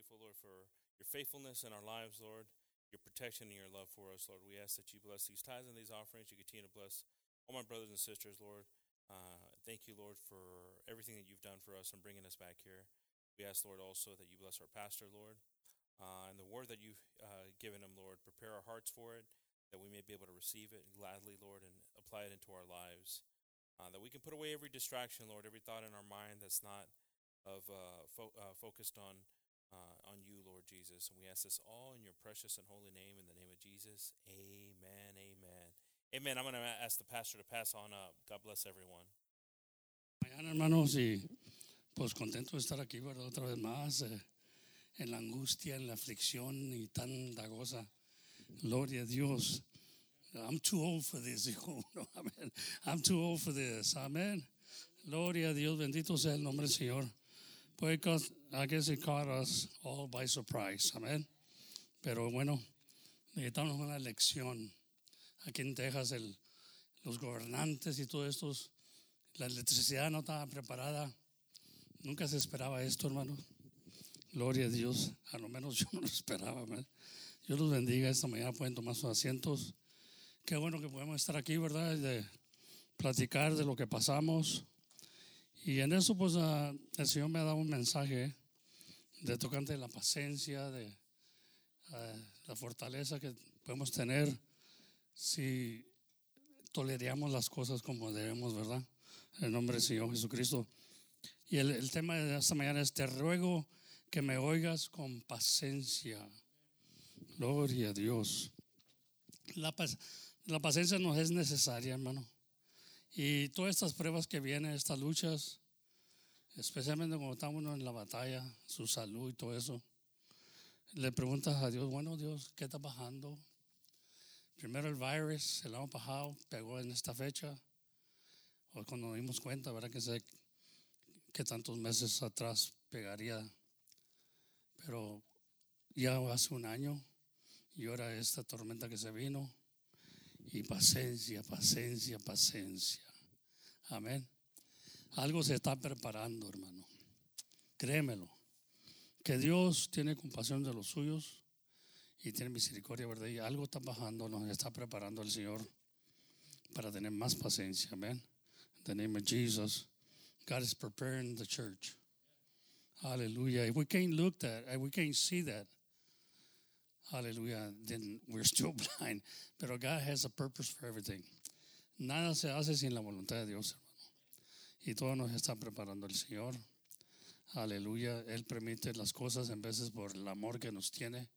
grateful, Lord, for your faithfulness in our lives, Lord, your protection and your love for us, Lord. We ask that you bless these tithes and these offerings. You continue to bless all my brothers and sisters, Lord. Uh, thank you, Lord, for everything that you've done for us and bringing us back here. We ask, Lord, also that you bless our pastor, Lord, uh, and the word that you've uh, given him, Lord. Prepare our hearts for it, that we may be able to receive it gladly, Lord, and apply it into our lives. Uh, that we can put away every distraction, Lord, every thought in our mind that's not of uh, fo- uh, focused on uh, on you, Lord Jesus. And we ask this all in your precious and holy name, in the name of Jesus. Amen. Amen. Amen. I'm going to ask the pastor to pass on up. God bless everyone. Mañana, hermanos, y pues contento de estar aquí, ¿verdad? Otra vez más, eh, en la angustia, en la aflicción y tanta cosa. Gloria a Dios. I'm too old for this, hijo. No, amen. I'm too old for this. Amén. Gloria a Dios. Bendito sea el nombre del Señor. Pues, I guess it caught us all by surprise. Amén. Pero bueno, necesitamos una lección. Aquí en Texas, el, los gobernantes y todos estos la electricidad no estaba preparada. Nunca se esperaba esto, hermano. Gloria a Dios. A lo menos yo no lo esperaba. Dios los bendiga. Esta mañana pueden tomar sus asientos. Qué bueno que podemos estar aquí, ¿verdad? De platicar de lo que pasamos. Y en eso, pues, ah, el Señor me ha dado un mensaje de tocante de la paciencia, de ah, la fortaleza que podemos tener si toleramos las cosas como debemos, ¿verdad? En nombre del Señor Jesucristo. Y el, tema de esta mañana es, te ruego que me oigas con paciencia. Gloria a Dios. La, la paciencia nos es necesaria, hermano. Y todas estas pruebas que vienen, estas luchas, especialmente cuando estamos en la batalla, su salud y todo eso, le preguntas a Dios, bueno Dios, ¿qué está bajando? Primero el virus, el año pasado, pegó en esta fecha. O cuando nos dimos cuenta, ¿verdad? Que sé que tantos meses atrás pegaría. Pero ya hace un año y ahora esta tormenta que se vino. Y paciencia, paciencia, paciencia. Amén. Algo se está preparando, hermano. Créemelo. Que Dios tiene compasión de los suyos y tiene misericordia, ¿verdad? Y algo está bajando, nos está preparando el Señor para tener más paciencia. Amén. In the name of Jesus, God is preparing the church. Hallelujah. If we can't look that, if we can't see that, hallelujah, then we're still blind. Pero God has a purpose for everything. Nada se hace sin la voluntad de Dios, hermano. Y todo nos está preparando el Señor. Aleluya. Él permite las cosas en veces por el amor que nos tiene,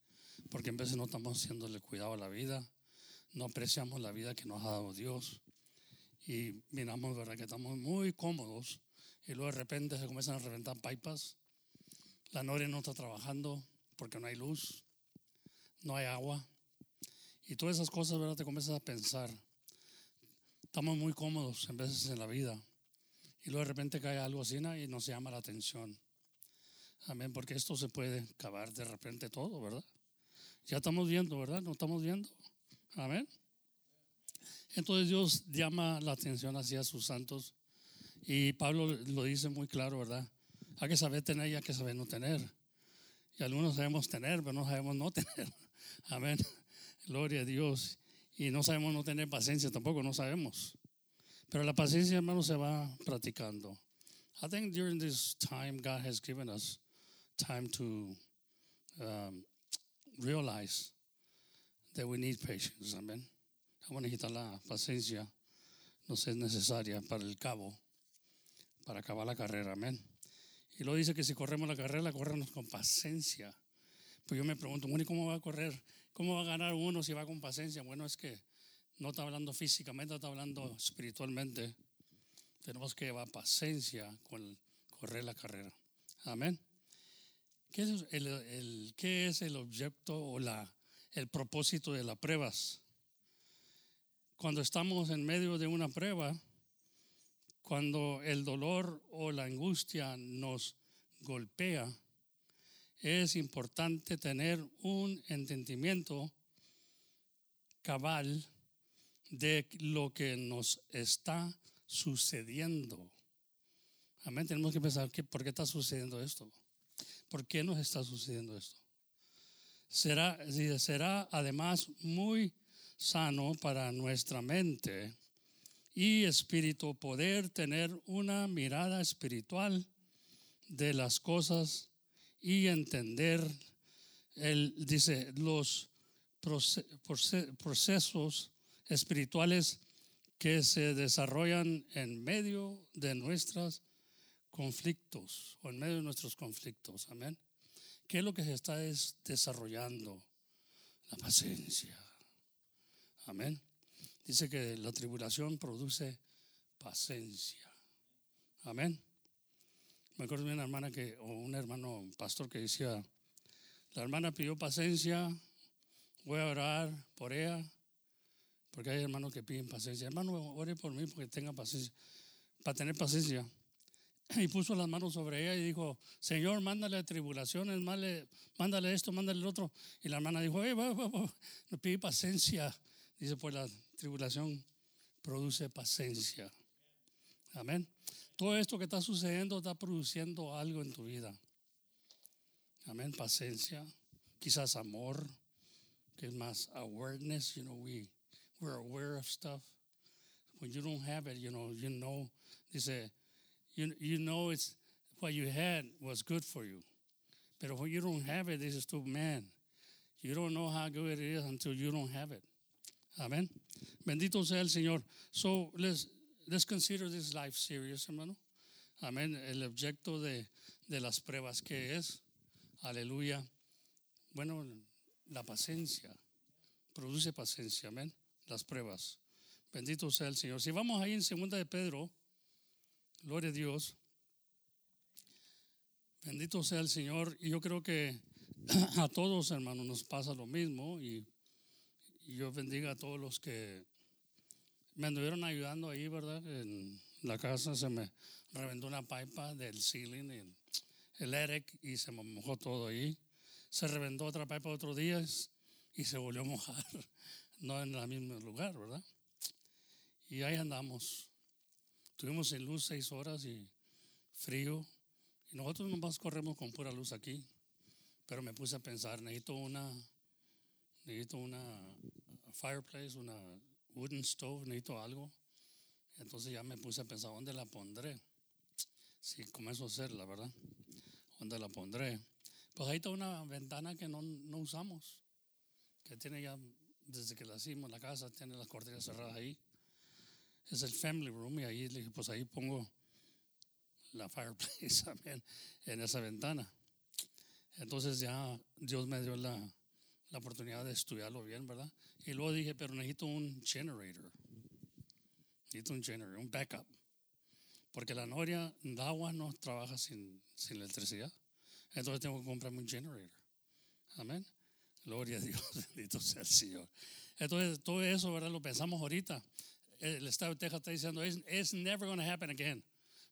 porque en veces no estamos haciéndole cuidado a la vida, no apreciamos la vida que nos ha dado Dios. Y miramos, ¿verdad? Que estamos muy cómodos y luego de repente se comienzan a reventar pipas. La noria no está trabajando porque no hay luz, no hay agua. Y todas esas cosas, ¿verdad? Te comienzas a pensar. Estamos muy cómodos en veces en la vida. Y luego de repente cae algo así y nos llama la atención. Amén, porque esto se puede acabar de repente todo, ¿verdad? Ya estamos viendo, ¿verdad? No estamos viendo. Amén. Entonces Dios llama la atención hacia sus santos. Y Pablo lo dice muy claro, ¿verdad? Hay que saber tener y hay que saber no tener. Y algunos sabemos tener, pero no sabemos no tener. Amén. Gloria a Dios. Y no sabemos no tener paciencia tampoco, no sabemos. Pero la paciencia, hermano, se va practicando. I think during this time, God has given us time to um, realize that we need patience. Amén. Vamos a necesitar la paciencia. Nos es necesaria para el cabo, para acabar la carrera. Amén. Y lo dice que si corremos la carrera, corremos con paciencia. Pues yo me pregunto, bueno, ¿y cómo va a correr? ¿Cómo va a ganar uno si va con paciencia? Bueno, es que no está hablando físicamente, está hablando espiritualmente. Tenemos que llevar paciencia con correr la carrera. Amén. ¿Qué es el, el- qué es el objeto o la, el propósito de las pruebas? Cuando estamos en medio de una prueba, cuando el dolor o la angustia nos golpea, es importante tener un entendimiento cabal de lo que nos está sucediendo. Amén. Tenemos que pensar, ¿qué- ¿por qué está sucediendo esto? ¿Por qué nos está sucediendo esto? Será, será además muy sano para nuestra mente y espíritu poder tener una mirada espiritual de las cosas y entender, el, dice, los procesos espirituales que se desarrollan en medio de nuestros conflictos o en medio de nuestros conflictos. Amén. ¿Qué es lo que se está desarrollando? La paciencia. Amén. Dice que la tribulación produce paciencia. Amén. Me acuerdo de una hermana que, o un hermano pastor que decía, la hermana pidió paciencia, voy a orar por ella, porque hay hermanos que piden paciencia. Hermano, ore por mí porque tenga paciencia, para tener paciencia. Y puso las manos sobre ella y dijo, Señor, mándale tribulaciones, mándale, mándale esto, mándale el otro. Y la hermana dijo, eh, no pide paciencia. Dice, pues la tribulación produce paciencia. Amén. Todo esto que está sucediendo está produciendo algo en tu vida. Amén. Paciencia, quizás amor, que es más awareness. You know, we we're aware of stuff. When you don't have it, you know, you know. Dice, you you know it's what you had was good for you, but when you don't have it, this is too man. You don't know how good it is until you don't have it. Amén. Bendito sea el Señor. So let's, let's consider this life serious, hermano. Amén. El objeto de, de las pruebas que es. Aleluya. Bueno, la paciencia. Produce paciencia. Amén. Las pruebas. Bendito sea el Señor. Si vamos ahí en segunda de Pedro, gloria a Dios. Bendito sea el Señor. Y yo creo que a todos, hermanos, nos pasa lo mismo. Y y yo bendiga a todos los que me anduvieron ayudando ahí, ¿verdad? En la casa se me reventó una pipa del ceiling, el, el EREC, y se me mojó todo ahí. Se reventó otra pipa otro día y se volvió a mojar, no en el mismo lugar, ¿verdad? Y ahí andamos. Tuvimos sin luz seis horas y frío. Y nosotros nomás corremos con pura luz aquí. Pero me puse a pensar, necesito una necesito una fireplace, una wooden stove, necesito algo. Entonces ya me puse a pensar, ¿dónde la pondré? Si comienzo a hacerla, ¿verdad? ¿Dónde la pondré? Pues ahí está una ventana que no, no usamos, que tiene ya, desde que la hicimos, la casa tiene las cortinas cerradas ahí. Es el family room y ahí dije, pues ahí pongo la fireplace también en esa ventana. Entonces ya Dios me dio la, la oportunidad de estudiarlo bien, ¿verdad? Y luego dije, pero necesito un generator. Necesito un generator, un backup. Porque la noria de agua no trabaja sin, sin electricidad. Entonces tengo que comprarme un generator. Amén. Gloria a Dios, bendito sea el Señor. Entonces, todo eso, ¿verdad? Lo pensamos ahorita. El Estado de Texas está diciendo, it's, never going to happen again.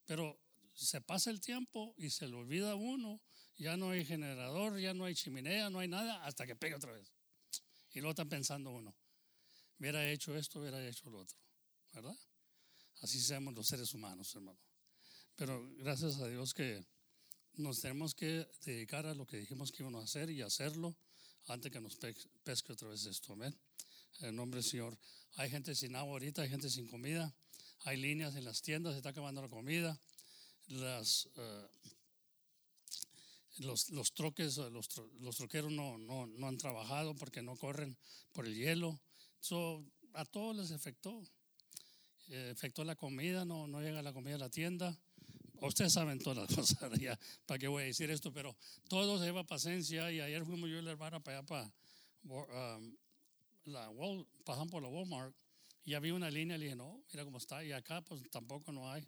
Pero se pasa el tiempo y se le olvida uno ya no hay generador, ya no hay chimenea, no hay nada, hasta que pegue otra vez. Y luego está pensando uno, hubiera hecho esto, hubiera hecho lo otro, ¿verdad? Así seamos los seres humanos, hermano. Pero gracias a Dios que nos tenemos que dedicar a lo que dijimos que íbamos a hacer y hacerlo antes que nos pesque otra vez esto, amén. En nombre del Señor. Hay gente sin agua ahorita, hay gente sin comida, hay líneas en las tiendas, se está acabando la comida. Las, uh, los, los troques, los, los troqueros no, no, no, han trabajado porque no corren por el hielo. So, a todos les afectó. Eh, afectó la comida, no, no llega la comida a la tienda. Ustedes saben todas las cosas, ya, ¿para qué voy a decir esto? Pero todo se lleva paciencia y ayer fuimos yo y la hermana para allá, para, um, la Wal, pasamos por la Walmart y había una línea le dije, no, mira cómo está. Y acá pues tampoco no hay.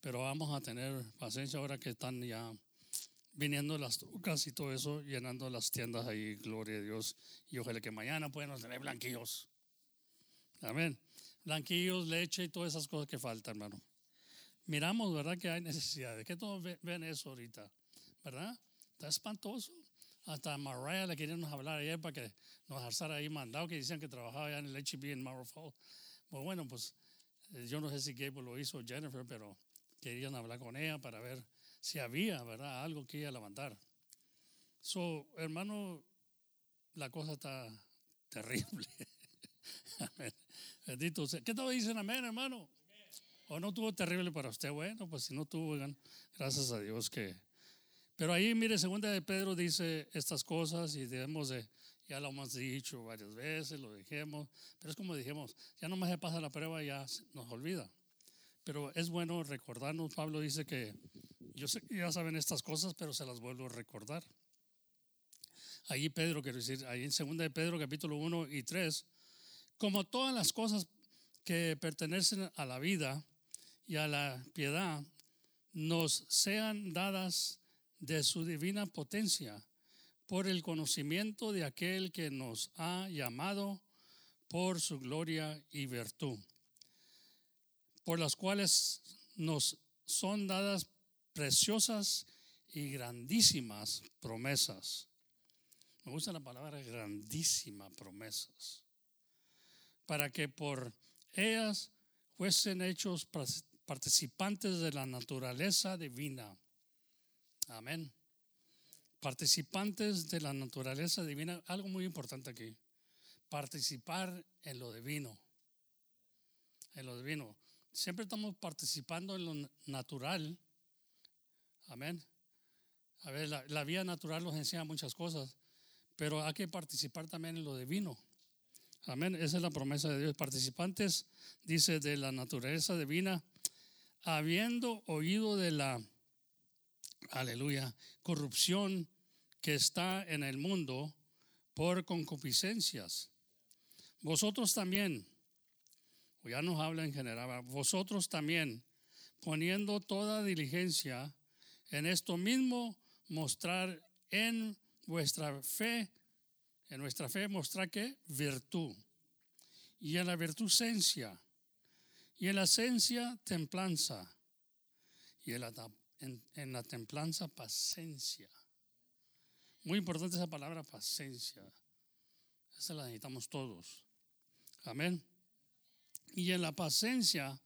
Pero vamos a tener paciencia ahora que están ya viniendo las trucas y todo eso, llenando las tiendas ahí, gloria a Dios. Y ojalá que mañana puedan tener blanquillos. Amén. Blanquillos, leche y todas esas cosas que faltan, hermano. Miramos, ¿verdad? Que hay necesidades. Que todos ven eso ahorita, ¿verdad? Está espantoso. Hasta Mariah le queríamos hablar ayer para que nos alzara ahí mandado, que decían que trabajaba allá en el HB en Marrow. Pues bueno, pues eh, yo no sé si Gabriel lo hizo Jennifer, pero querían hablar con ella para ver si había, ¿verdad? Algo que iba a levantar. So, hermano, la cosa está terrible. Amén. Bendito sea. ¿Qué todos dicen amén, hermano? ¿O no tuvo terrible para usted? Bueno, pues si no tuvo, oigan, gracias a Dios que... Pero ahí, mire, segunda de Pedro dice estas cosas y debemos de, ya lo hemos dicho varias veces, lo dijimos, pero es como dijimos, ya no más se pasa la prueba, ya nos olvida. Pero es bueno recordarnos, Pablo dice que yo sé que ya saben estas cosas, pero se las vuelvo a recordar. Ahí Pedro, quiero decir, ahí en segunda de Pedro capítulo 1 y 3, como todas las cosas que pertenecen a la vida y a la piedad, nos sean dadas de su divina potencia por el conocimiento de aquel que nos ha llamado por su gloria y virtud, por las cuales nos son dadas preciosas y grandísimas promesas. Me gusta la palabra grandísimas promesas. Para que por ellas fuesen hechos participantes de la naturaleza divina. Amén. Participantes de la naturaleza divina. Algo muy importante aquí. Participar en lo divino. En lo divino. Siempre estamos participando en lo natural. Amén. A ver, la, la vida natural nos enseña muchas cosas, pero hay que participar también en lo divino. Amén. Esa es la promesa de Dios. Participantes, dice, de la naturaleza divina, habiendo oído de la, aleluya, corrupción que está en el mundo por concupiscencias. Vosotros también, ya nos habla en general, vosotros también, poniendo toda diligencia en esto mismo, mostrar en vuestra fe, en nuestra fe mostrar que virtud. Y en la virtud ciencia. Y en la ciencia templanza. Y en la, en, la templanza paciencia. Muy importante esa palabra paciencia. Esa la necesitamos todos. Amén. Y en la paciencia,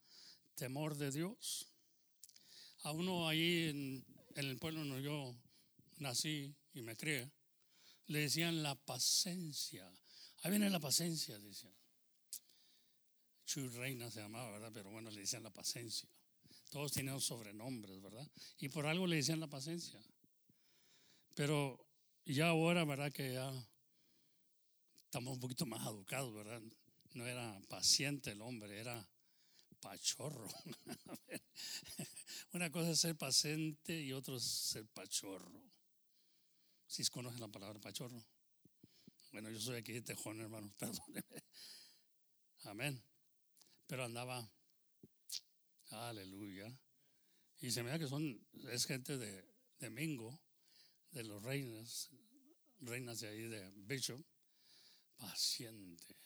temor de Dios. A uno ahí en, en el pueblo donde yo nací y me crié, le decían la paciencia. Ahí viene la paciencia, decían. Chuy Reina se llamaba, ¿verdad? Pero bueno, le decían la paciencia. Todos tenían sobrenombres, ¿verdad? Y por algo le decían la paciencia. Pero ya ahora, ¿verdad? Que ya estamos un poquito más educados, ¿verdad? No era paciente el hombre, era pachorro. Una cosa es ser paciente y otra es ser pachorro. Si conocen la palabra pachorro. Bueno, yo soy aquí de Tejón, hermano, perdóneme. Amén. Pero andaba, aleluya. Y se me da que son, es gente de, de Mingo, de los reinas, reinas de ahí de Bishop, paciente.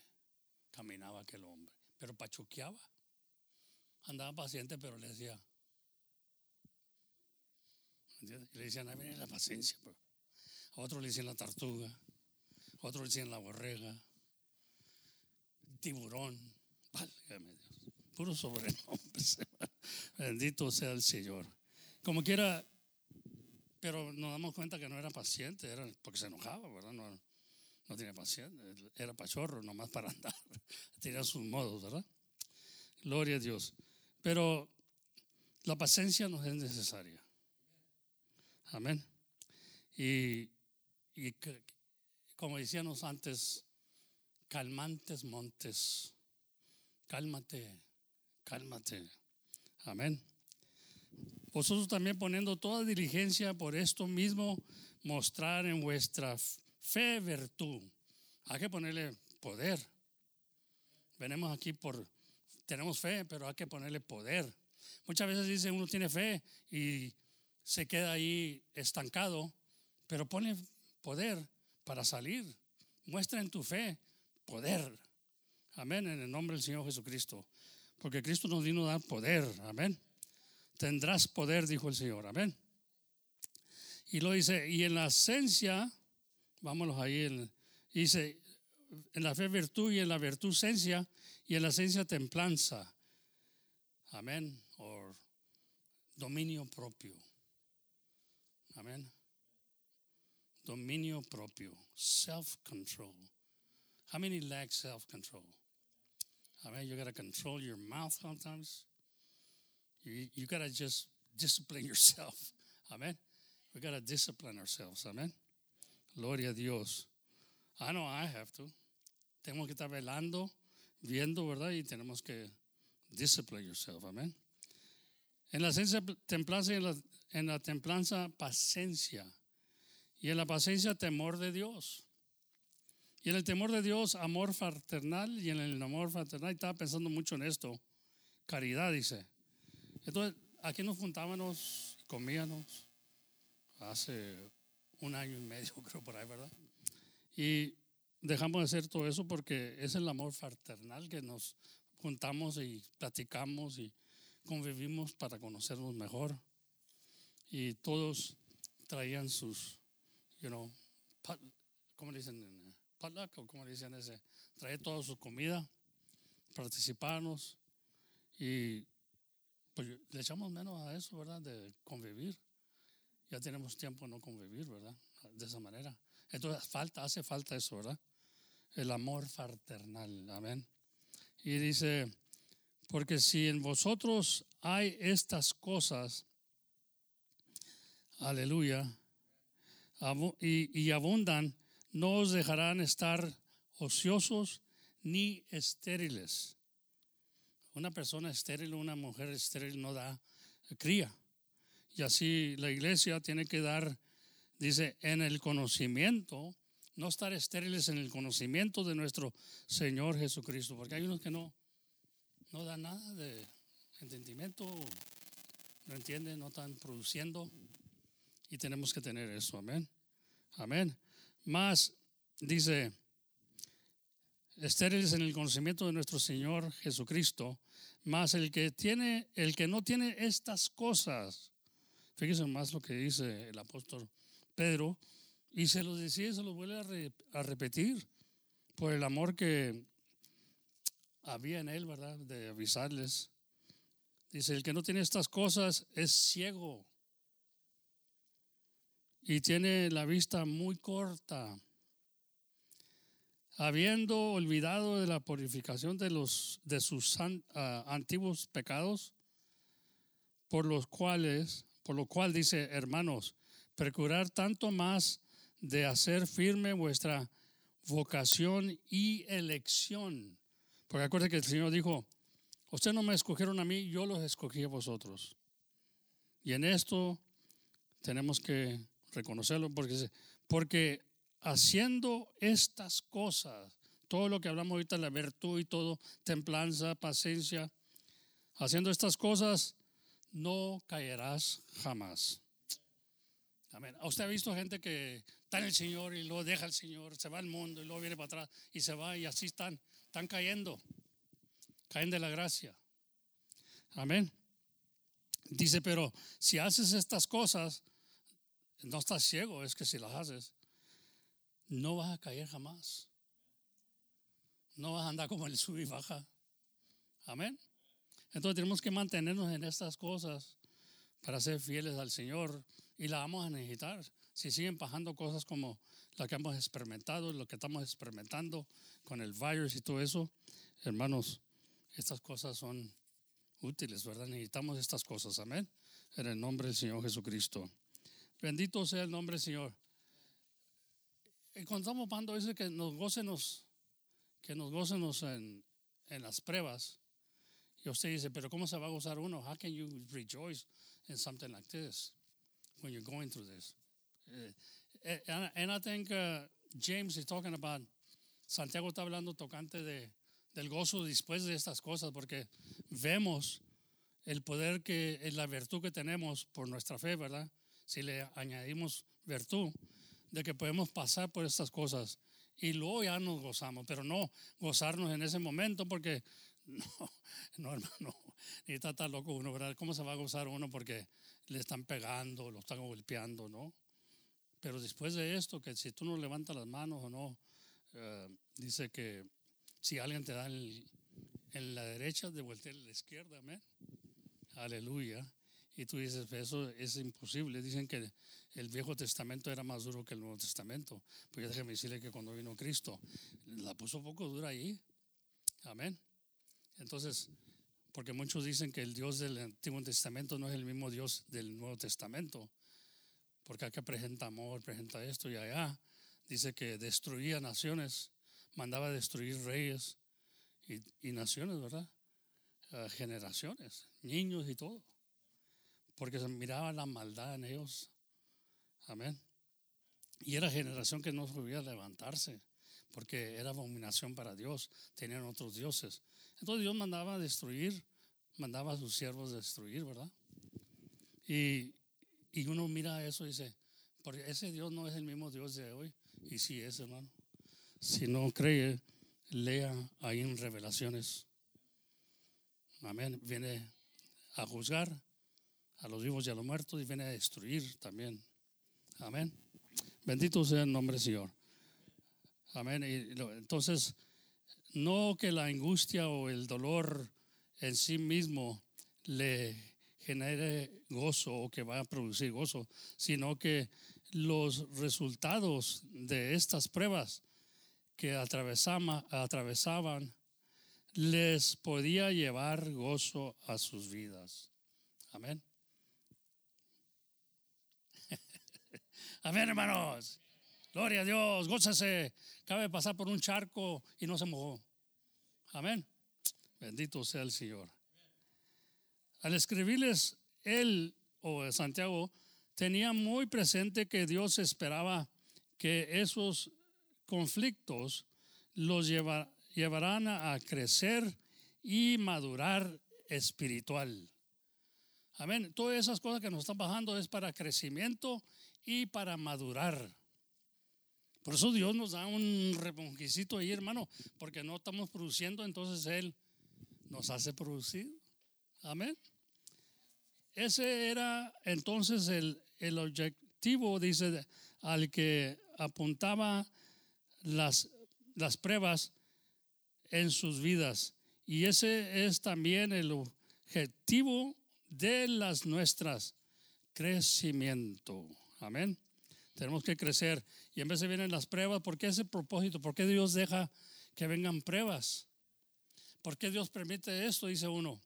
Caminaba aquel hombre, pero pachuqueaba. Andaba paciente, pero le decía, le decían, a ver, la paciencia. Pues. A otro le decían la tortuga, a otro le decían la borrega, tiburón, válgame Dios, puro sobrenombres. Bendito sea el Señor. Como quiera, pero nos damos cuenta que no era paciente, era porque se enojaba, ¿verdad? No, no tenía paciencia, era pachorro, nomás para andar. Tenía sus modos, ¿verdad? Gloria a Dios. Pero la paciencia no es necesaria. Amén. Y, y como decíamos antes, calmantes montes. Cálmate, cálmate. Amén. Vosotros también poniendo toda diligencia por esto mismo, mostrar en vuestra fe virtud. Hay que ponerle poder. Venimos aquí por, tenemos fe, pero hay que ponerle poder. Muchas veces dice uno tiene fe y se queda ahí estancado, pero pone poder para salir. Muestra en tu fe poder. Amén, en el nombre del Señor Jesucristo. Porque Cristo nos vino a dar poder. Amén. Tendrás poder, dijo el Señor. Amén. Y lo dice, y en la esencia, vámonos ahí, dice, en la fe virtud y en la virtud esencia y en la esencia templanza. Amén. O dominio propio. Amén. dominio propio, self-control. How many lack self-control? Amen. you got to control your mouth sometimes. You, you got to just discipline yourself. Amen. We got to discipline ourselves. Amen. Gloria a Dios. I know I have to. Tengo que estar velando, viendo, ¿verdad? Y tenemos que discipline yourself. Amen. En la ciencia templanza y en la, en la templanza paciencia. Y en la paciencia temor de Dios. Y en el temor de Dios, amor fraternal. Y en el amor fraternal, estaba pensando mucho en esto. Caridad, dice. Entonces, aquí nos juntábamos, comíamos hace un año y medio, creo por ahí, ¿verdad? Y dejamos de hacer todo eso porque es el amor fraternal que nos juntamos y platicamos y convivimos para conocernos mejor. Y todos traían sus, you know, pot, ¿cómo dicen? Potluck o cómo dicen ese. Traía toda su comida, participarnos y pues le echamos menos a eso, ¿verdad? De convivir. Ya tenemos tiempo no convivir, ¿verdad? De esa manera. Entonces falta, hace falta eso, ¿verdad? El amor fraternal, amén. Y dice, porque si en vosotros hay estas cosas, aleluya, y, y abundan, no os dejarán estar ociosos ni estériles. Una persona estéril, una mujer estéril no da cría. Y así la iglesia tiene que dar, dice, en el conocimiento, no estar estériles en el conocimiento de nuestro Señor Jesucristo, porque hay unos que no, no dan nada de entendimiento, no entienden, no están produciendo, y tenemos que tener eso, amén. Amén. Más, dice, estériles en el conocimiento de nuestro Señor Jesucristo, más el que tiene, el que no tiene estas cosas, fíjense más lo que dice el apóstol Pedro, y se los decía, se los vuelve a, a repetir, por el amor que había en él, ¿verdad? De avisarles. Dice, el que no tiene estas cosas es ciego y tiene la vista muy corta, habiendo olvidado de la purificación de, los, de sus ah, antiguos pecados, por los cuales, por lo cual dice, hermanos, procurar tanto más de hacer firme vuestra vocación y elección. Porque acuérdense que el Señor dijo, ustedes no me escogieron a mí, yo los escogí a vosotros. Y en esto tenemos que reconocerlo porque, porque haciendo estas cosas, todo lo que hablamos ahorita, la virtud y todo, templanza, paciencia, haciendo estas cosas, no caerás jamás. Amén. ¿Usted ha visto gente que está en el Señor y luego deja al Señor, se va al mundo y luego viene para atrás y se va y así están, están cayendo, caen de la gracia. Amén. Dice, pero si haces estas cosas, no estás ciego, es que si las haces, no vas a caer jamás. No vas a andar como el sub y baja. Amén. Entonces tenemos que mantenernos en estas cosas para ser fieles al Señor y la vamos a necesitar. Si siguen pasando cosas como la que hemos experimentado, lo que estamos experimentando con el virus y todo eso, hermanos, estas cosas son útiles, ¿verdad? Necesitamos estas cosas, amén. En el nombre del Señor Jesucristo. Bendito sea el nombre del Señor. Y cuando estamos dice que nos gocenos, que nos gocenos en, en las pruebas. Y usted dice, pero ¿cómo se va a gozar uno? How can you rejoice in something like this when you're going through this? Uh, and, and, I think uh, James is talking about, Santiago está hablando tocante de, del gozo después de estas cosas, porque vemos el poder que, la virtud que tenemos por nuestra fe, ¿verdad? si le añadimos virtud, de que podemos pasar por estas cosas y luego ya nos gozamos, pero no gozarnos en ese momento porque no, no hermano, ni está tan loco uno, ¿verdad? ¿Cómo se va a gozar uno porque le están pegando, lo están golpeando, ¿no? Pero después de esto, que si tú no levantas las manos o no, eh, dice que si alguien te da en la derecha, devuelve a la izquierda, amén. Aleluya. Y tú dices, "Pues eso es imposible. Dicen que el Viejo Testamento era más duro que el Nuevo Testamento. Pues déjeme decirle que cuando vino Cristo, la puso poco dura ahí. Amén. Entonces, porque muchos dicen que el Dios del Antiguo Testamento no es el mismo Dios del Nuevo Testamento. Porque acá presenta amor, presenta esto y allá. Dice que destruía naciones, mandaba destruir reyes y, y naciones, ¿verdad? Ah, generaciones, niños y todo. Porque se miraba la maldad en ellos. Amén. Y era generación que no podía levantarse, porque era abominación para Dios, tenían otros dioses. Entonces Dios mandaba a destruir, mandaba a sus siervos a destruir, ¿verdad? Y, y uno mira eso y dice, porque ese Dios no es el mismo Dios de hoy. Y sí es, hermano. Si no cree, lea ahí en Revelaciones. Amén. Viene a juzgar a los vivos y a los muertos y viene a destruir también. Amén. Bendito sea el nombre del Señor. Amén. Y entonces, no que la angustia o el dolor en sí mismo le genere gozo o que va a producir gozo, sino que los resultados de estas pruebas que atravesaban les podía llevar gozo a sus vidas. Amén. Amén, hermanos. Gloria a Dios, gózase. Cabe pasar por un charco y no se mojó. Amén. Bendito sea el Señor. Al escribirles él o Santiago, tenía muy presente que Dios esperaba que esos conflictos los lleva- llevarán a a crecer y madurar espiritual. Amén. Todas esas cosas que nos están bajando es para crecimiento y para madurar. Por eso Dios nos da un reponquisito ahí, hermano, porque no estamos produciendo, entonces Él nos hace producir. Amén. Ese era entonces el, el objetivo, dice, al que apuntaba las, las pruebas en sus vidas. Y ese es también el objetivo de las nuestras, crecimiento. Amén. Tenemos que crecer. Y en vez de vienen las pruebas, ¿por qué ese propósito? ¿Por qué Dios deja que vengan pruebas? ¿Por qué Dios permite esto? Dice uno.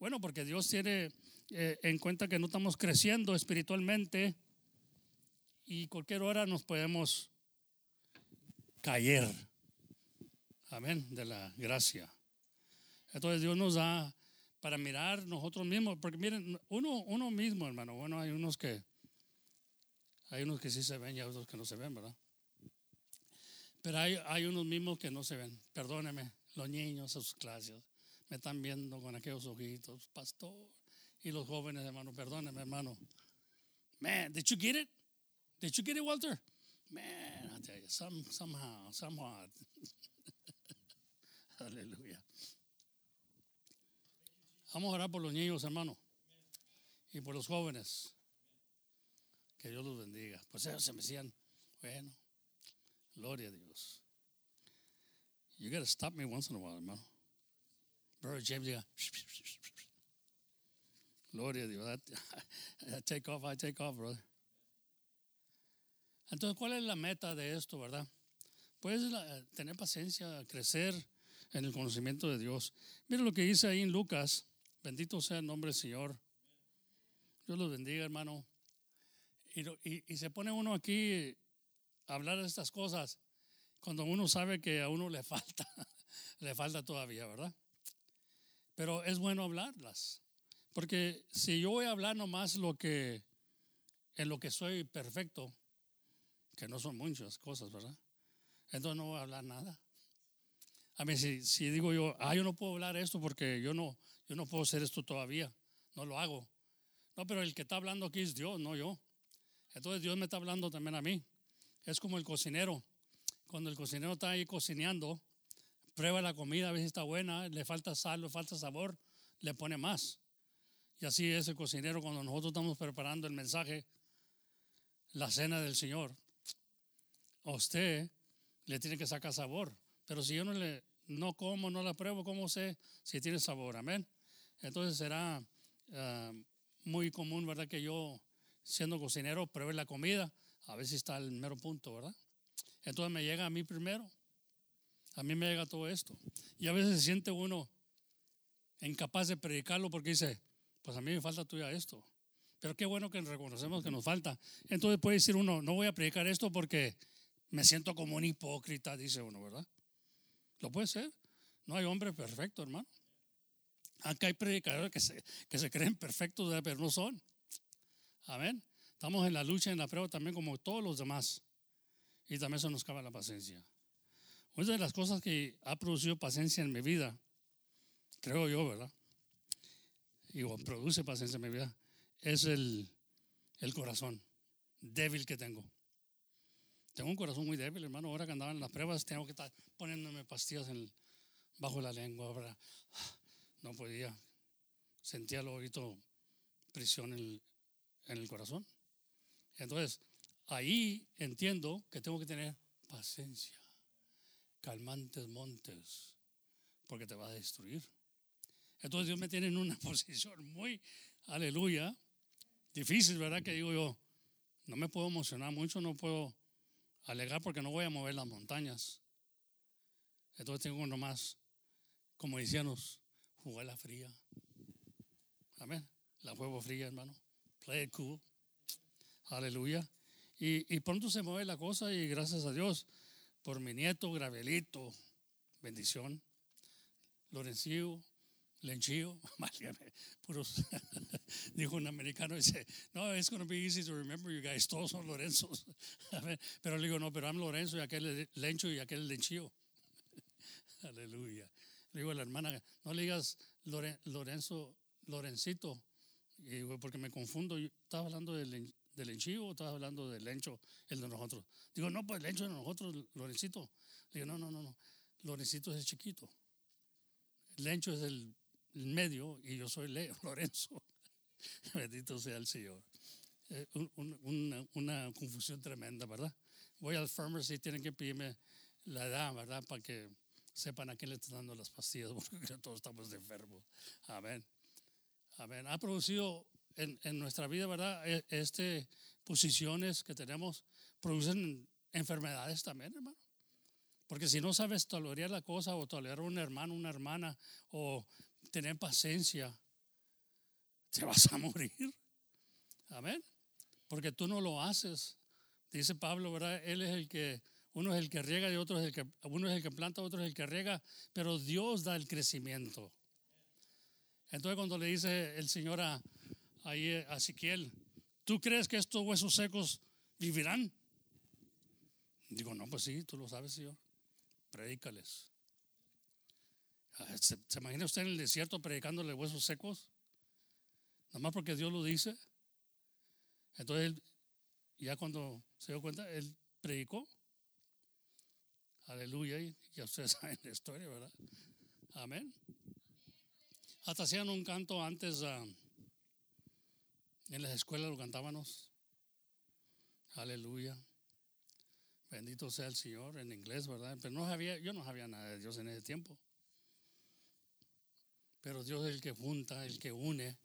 Bueno, porque Dios tiene eh, en cuenta que no estamos creciendo espiritualmente y cualquier hora nos podemos caer. Amén, de la gracia. Entonces Dios nos da para mirar nosotros mismos, porque miren, uno, uno mismo, hermano, bueno, hay unos que, hay unos que sí se ven y hay otros que no se ven, ¿verdad? Pero hay, hay unos mismos que no se ven. Perdóneme, los niños a sus clases me están viendo con aquellos ojitos, pastor. Y los jóvenes, hermano, perdóneme, hermano. Man, did you get it? Did you get it, Walter? Man, I tell you, some, somehow, somehow. Aleluya. Vamos a orar por los niños, hermano. Y por los jóvenes. Que Dios los bendiga. Pues ellos se me decían, bueno, gloria a Dios. You got to stop me once in a while, hermano. Brother James, diga, gloria a Dios. I, I take off, I take off, brother. Entonces, ¿cuál es la meta de esto, verdad? Pues la- tener paciencia, crecer en el conocimiento de Dios. Mira lo que dice ahí en Lucas. Bendito sea el nombre del Señor. Dios los bendiga, hermano. Y, y- y se pone uno aquí a hablar de estas cosas cuando uno sabe que a uno le falta, le falta todavía, ¿verdad? Pero es bueno hablarlas. Porque si yo voy a hablar nomás lo que, en lo que soy perfecto, que no son muchas cosas, ¿verdad? Entonces no voy a hablar nada. A mí si, si digo yo, ah, yo no puedo hablar esto porque yo no, yo no puedo hacer esto todavía, no lo hago. No, pero el que está hablando aquí es Dios, no yo. Entonces Dios me está hablando también a mí. Es como el cocinero. Cuando el cocinero está ahí cocinando, prueba la comida, a si está buena, le falta sal, le falta sabor, le pone más. Y así es el cocinero cuando nosotros estamos preparando el mensaje, la cena del Señor. A usted le tiene que sacar sabor. Pero si yo no le no como, no la pruebo, ¿cómo sé si tiene sabor? Amén. Entonces será ah, muy común, ¿verdad? Que yo, siendo cocinero, pruebe la comida, a veces está al mero punto, ¿verdad? Entonces me llega a mí primero. A mí me llega todo esto. Y a veces se siente uno incapaz de predicarlo porque dice, pues a mí me falta tuya esto. Pero qué bueno que reconocemos que nos falta. Entonces puede decir uno, no voy a predicar esto porque me siento como un hipócrita, dice uno, ¿verdad? Lo puede ser. No hay hombre perfecto, hermano. Acá hay predicadores que se, que se creen perfectos, pero no son. Amén. Estamos en la lucha, en la prueba también como todos los demás. Y también eso nos cabe la paciencia. Una de las cosas que ha producido paciencia en mi vida, creo yo, ¿verdad? Y produce paciencia en mi vida, es el, el corazón débil que tengo. Tengo un corazón muy débil, hermano. Ahora que andaba en las pruebas, tengo que estar poniéndome pastillas bajo la lengua. ¿verdad? No podía. Sentía el oído prisión en el, corazón. Entonces, ahí entiendo que tengo que tener paciencia. Calmantes montes, porque te va a destruir. Entonces Dios me tiene en una posición muy, aleluya, difícil, ¿verdad? Que digo yo, no me puedo emocionar mucho, no puedo alegar porque no voy a mover las montañas. Entonces tengo uno más, como decíamos, jugar la fría. La juego fría, hermano. Play it cool. Aleluya. Y, y, pronto se mueve la cosa y gracias a Dios por mi nieto Gravelito. Bendición. Lorencillo, Lenchillo, puros, dijo un americano, dice, no, it's going to be easy to remember you guys, todos son Lorenzos. pero le digo, no, pero I'm Lorenzo y aquel Lencho y aquel Lenchillo. Aleluya. Le digo a la hermana, no le digas Lorenzo, Lorencito, y digo, porque me confundo, estaba hablando del, del Lenchillo o estaba hablando del Lencho, el de nosotros. Digo, no, pues el Lencho de nosotros, Lorencito. Le digo, no, no, no, no, Lorencito es el chiquito. Lencho es el medio y yo soy Leo, Lorenzo. Bendito sea el Señor. Eh, una, confusión tremenda, ¿verdad? Voy al pharmacy tienen que pedirme la edad, ¿verdad? Para que sepan a quién le están dando las pastillas, porque todos estamos enfermos. Amén. Amén. Ha producido en, en nuestra vida, ¿verdad? E, este posiciones que tenemos producen enfermedades también, hermano. Porque si no sabes tolerar la cosa o tolerar un hermano, una hermana o tener paciencia, te vas a morir. Amén. Porque tú no lo haces. Dice Pablo, ¿verdad? Él es el que, uno es el que riega y otro es el que, uno es el que planta, otro es el que riega, pero Dios da el crecimiento. Entonces cuando le dice el Señor a, a Ezequiel, ¿tú crees que estos huesos secos vivirán? Digo, no, pues sí, tú lo sabes, Señor. Predícales. Ah, ¿Se, imagina usted en el desierto predicándole huesos secos? Nada más porque Dios lo dice. Entonces, ya cuando se dio cuenta, él predicó. Aleluya. Y ya ustedes saben la historia, ¿verdad? Amén. Hasta hacían un canto antes ah, en las escuelas, lo cantábamos. Aleluya. Bendito sea el Señor en inglés, ¿verdad? Pero no sabía, yo no sabía nada de Dios en ese tiempo. Pero Dios es el que junta, el que une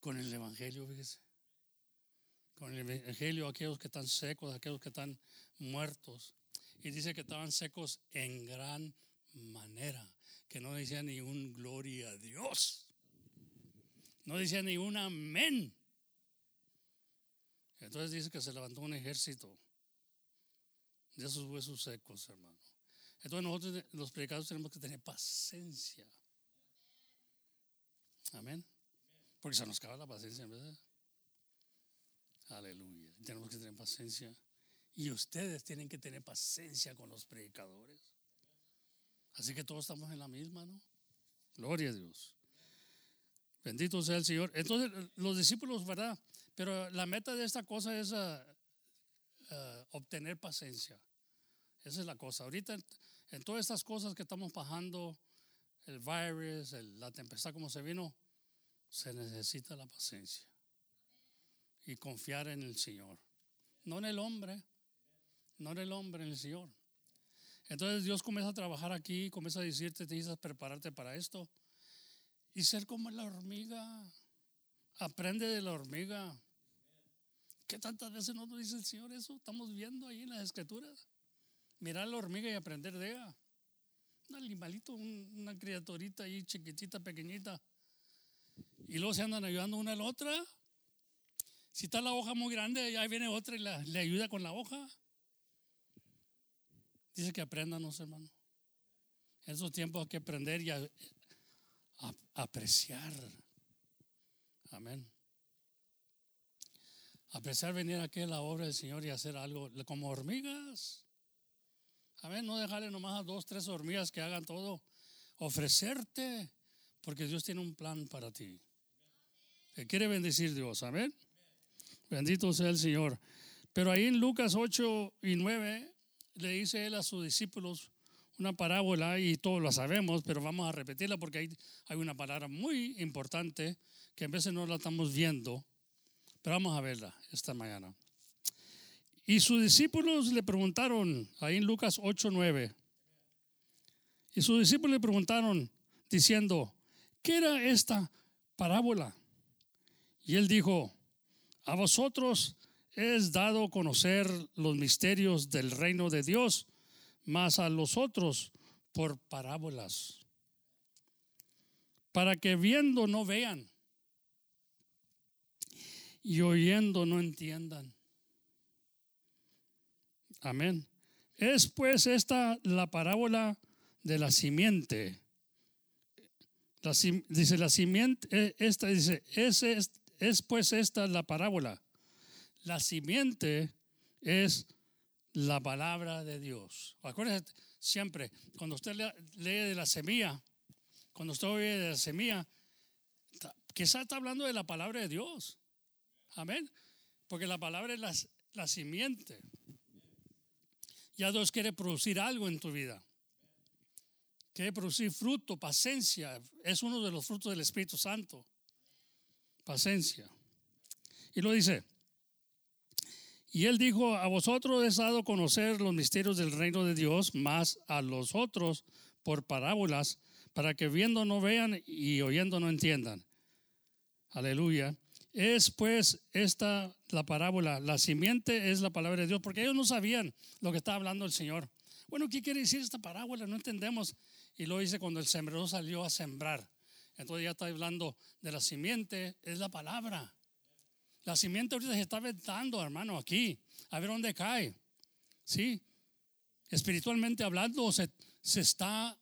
con el Evangelio, fíjese. Con el Evangelio aquellos que están secos, aquellos que están muertos. Y dice que estaban secos en gran manera, que no decían ni un gloria a Dios. No decían ni un amén. Entonces dice que se levantó un ejército de esos huesos secos, hermano. Entonces nosotros los predicadores tenemos que tener paciencia Amén. Porque se nos acaba la paciencia, ¿verdad? Aleluya. Tenemos que tener paciencia. Y ustedes tienen que tener paciencia con los predicadores. Así que todos estamos en la misma, ¿no? Gloria a Dios. Bendito sea el Señor. Entonces, los discípulos, ¿verdad? Pero la meta de esta cosa es ah, ah, obtener paciencia. Esa es la cosa. Ahorita, en todas estas cosas que estamos bajando, el virus, la tempestad como se vino, se necesita la paciencia y confiar en el Señor. No en el hombre, no en el hombre, en el Señor. Entonces Dios comienza a trabajar aquí, comienza a decirte, te dices prepararte para esto y ser como la hormiga. Aprende de la hormiga. ¿Qué tantas veces no nos dice el Señor eso? Estamos viendo ahí en las escrituras. Mirar la hormiga y aprender de ella. Un animalito, una criaturita ahí chiquitita, pequeñita. Y luego se andan ayudando una a la otra. Si está la hoja muy grande, ahí viene otra y le ayuda con la hoja. Dice que aprendanos, hermano. En esos tiempos hay que aprender y apreciar. Amén. Apreciar venir aquí a la obra del Señor y hacer algo como hormigas. Amén. No dejarle nomás a dos, tres hormigas que hagan todo. Ofrecerte, porque Dios tiene un plan para ti. Te quiere bendecir Dios. Amén. Bendito sea el Señor. Pero ahí en Lucas 8 y 9 le dice él a sus discípulos una parábola y todos la sabemos, pero vamos a repetirla porque hay, hay una palabra muy importante que a veces no la estamos viendo, pero vamos a verla esta mañana. Y sus discípulos le preguntaron, ahí en Lucas 8, 9, y sus discípulos le preguntaron diciendo, ¿qué era esta parábola? Y él dijo, a vosotros es dado conocer los misterios del reino de Dios, mas a los otros por parábolas, para que viendo no vean y oyendo no entiendan. Amén. Es pues esta la parábola de la simiente. dice la simiente, eh, esta dice, es, es, es pues esta la parábola la simiente es la palabra de Dios. Acuérdense siempre, cuando usted lee de la semilla, cuando usted oye de la semilla, quizás está hablando de la palabra de Dios. Amén. Porque la palabra es la, la simiente. Ya Dios quiere producir algo en tu vida. Quiere producir fruto, paciencia. Es uno de los frutos del Espíritu Santo. Paciencia. Y lo dice, y él dijo, a vosotros he dado conocer los misterios del reino de Dios, más a los otros por parábolas, para que viendo no vean y oyendo no entiendan. Aleluya. Es pues esta la parábola, la simiente es la palabra de Dios, porque ellos no sabían lo que estaba hablando el Señor. Bueno, ¿qué quiere decir esta parábola? No entendemos. Y lo dice cuando el sembrador salió a sembrar. Entonces ya está hablando de la simiente, es la palabra. La simiente ahorita se está aventando, hermano, aquí. A ver dónde cae. ¿Sí? Espiritualmente hablando, se, está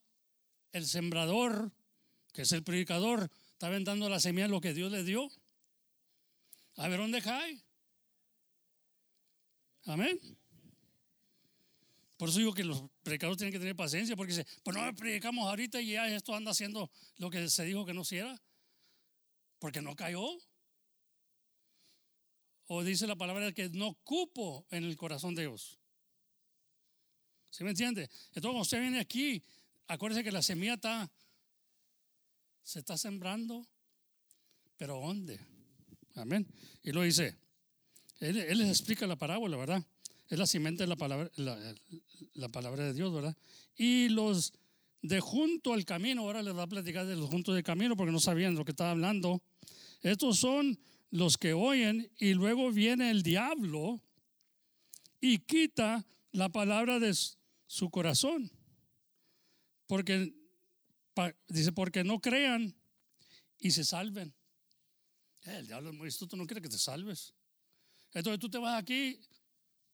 el sembrador, que es el predicador, está aventando la semilla lo que Dios le dio. A ver dónde cae. Amén. Por eso digo que los predicadores tienen que tener paciencia, porque dice, pues no predicamos ahorita y ya esto anda haciendo lo que se dijo que no hiciera, porque no cayó. O dice la palabra que no cupo en el corazón de Dios. ¿Sí me entiende? Entonces, cuando usted viene aquí, acuérdese que la semilla está, se está sembrando, pero ¿dónde? Amén. Y lo dice, él, les explica la parábola, ¿verdad? Es la simiente de la palabra, la, palabra de Dios, ¿verdad? Y los de junto al camino, ahora les va a platicar de los juntos del camino porque no sabían lo que estaba hablando. Estos son los que oyen y luego viene el diablo y quita la palabra de su corazón. Porque, dice, porque no crean y se salven. Eh, el diablo es muy astuto, no quiere que te salves. Entonces tú te vas aquí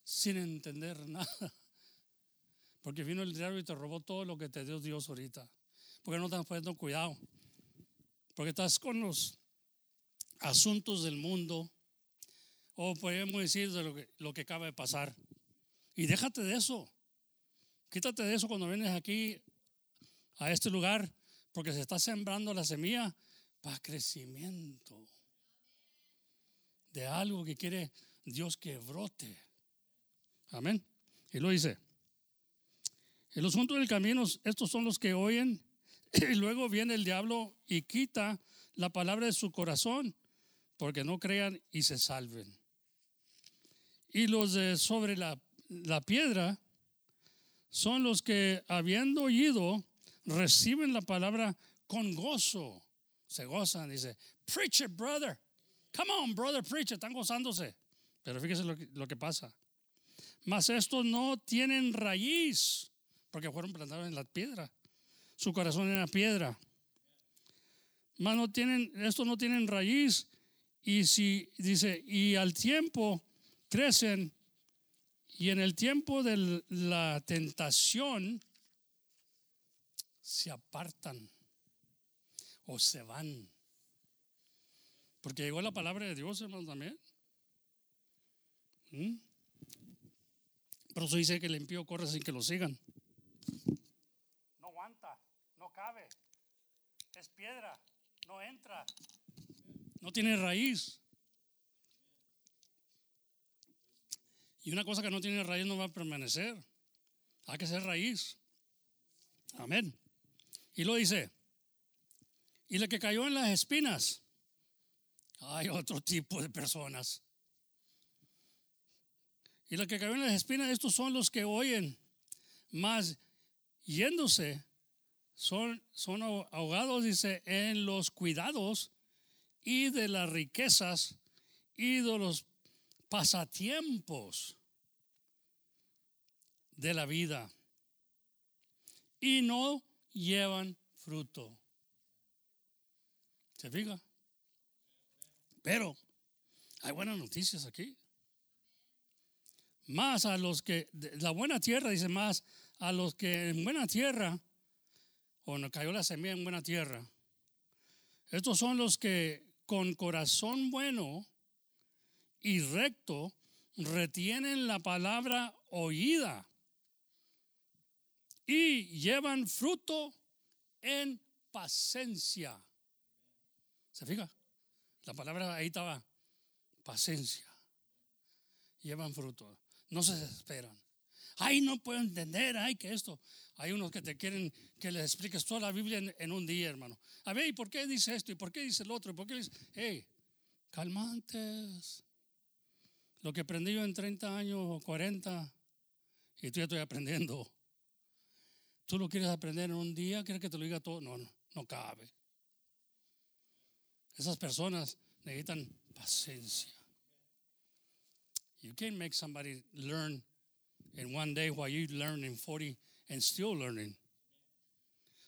sin entender nada. Porque vino el diablo y te robó todo lo que te dio Dios ahorita. Porque no estás poniendo cuidado. Porque estás con los asuntos del mundo, o podemos decir de lo que, lo que acaba de pasar. Y déjate de eso. Quítate de eso cuando vienes aquí a este lugar, porque se está sembrando la semilla para crecimiento de algo que quiere Dios que brote. Amén. Y lo dice. En los juntos del camino, estos son los que oyen, y luego viene el diablo y quita la palabra de su corazón porque no crean y se salven. Y los de sobre la, la piedra son los que, habiendo oído, reciben la palabra con gozo. Se gozan, dice, preach it, brother. Come on, brother, preach, están gozándose. Pero fíjese lo que, lo que pasa. Mas estos no tienen raíz, porque fueron plantados en la piedra. Su corazón era piedra. Mas no tienen, estos no tienen raíz. Y si dice, y al tiempo crecen, y en el tiempo de la tentación se apartan o se van. Porque llegó la palabra de Dios, hermano, también. ¿Mm? Pero eso dice que el impío corre sin que lo sigan. No aguanta, no cabe. Es piedra, no entra. No tiene raíz. Y una cosa que no tiene raíz no va a permanecer. Hay que ser raíz. Amén. Y lo dice. Y la que cayó en las espinas. Hay otro tipo de personas. Y la que cayó en las espinas, estos son los que oyen. Más yéndose, son, son ahogados, dice, en los cuidados y de las riquezas y de los pasatiempos de la vida y no llevan fruto. ¿Se fija? Pero hay buenas noticias aquí. Más a los que, la buena tierra dice más, a los que en buena tierra, o no cayó la semilla en buena tierra, estos son los que con corazón bueno y recto retienen la palabra oída y llevan fruto en paciencia. ¿Se fija? La palabra ahí estaba, paciencia. Llevan fruto. No se desesperan. Ay, no puedo entender, ay, que esto. Hay unos que te quieren que les expliques toda la Biblia en, un día, hermano. A ver, ¿y por qué dice esto? ¿Y por qué dice el otro? ¿Y por qué dice? Hey, calmantes. Lo que aprendí yo en 30 años o 40, y tú ya estoy aprendiendo. Tú lo quieres aprender en un día, quieres que te lo diga todo. No, no, no cabe. Esas personas necesitan paciencia. You can't make somebody learn in one day while you learn in 40 and still learning.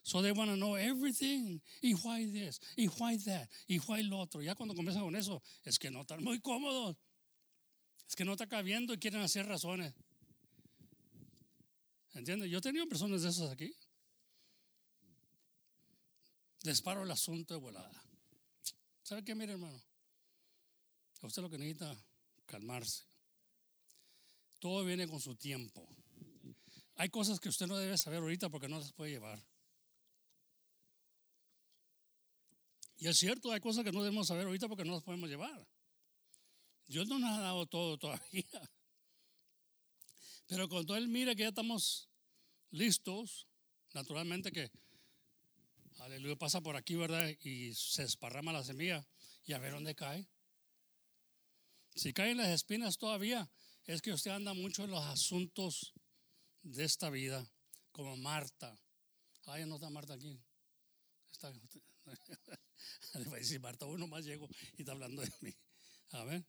So they want to know everything. Y why this, y why that, y why lo otro. Ya cuando comienzan con eso, es que no están muy cómodos. Es que no está cabiendo y quieren hacer razones. ¿Entiendes? Yo he tenido personas de esas aquí. Disparo el asunto de volada. ¿Sabe qué, mire, hermano? A usted lo que necesita calmarse. Todo viene con su tiempo. Hay cosas que usted no debe saber ahorita porque no las puede llevar. Y es cierto, hay cosas que no debemos saber ahorita porque no las podemos llevar. Dios no nos ha dado todo todavía. Pero cuando Él mira que ya estamos listos, naturalmente que, aleluya, pasa por aquí, ¿verdad? Y se esparrama la semilla y a ver dónde cae. Si caen las espinas todavía, es que usted anda mucho en los asuntos de esta vida, como Marta. Ay, no está Marta aquí. Está, le voy a decir Marta, uno más llego y está hablando de mí. A.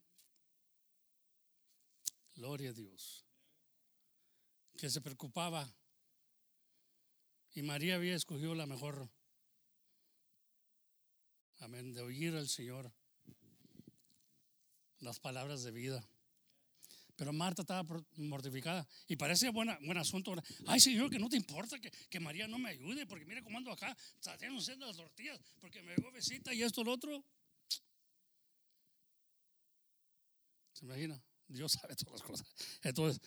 Gloria a Dios. Que se preocupaba. Y María había escogido la mejor. Amén. De oír al Señor las palabras de vida. Pero Marta estaba mortificada y parece buen asunto. Ay, Señor, que no te importa que, María no me ayude, porque mire cómo ando acá, haciendo las tortillas, porque me dio besita y esto, lo otro. ¿Se imagina? Dios sabe todas las cosas. Entonces,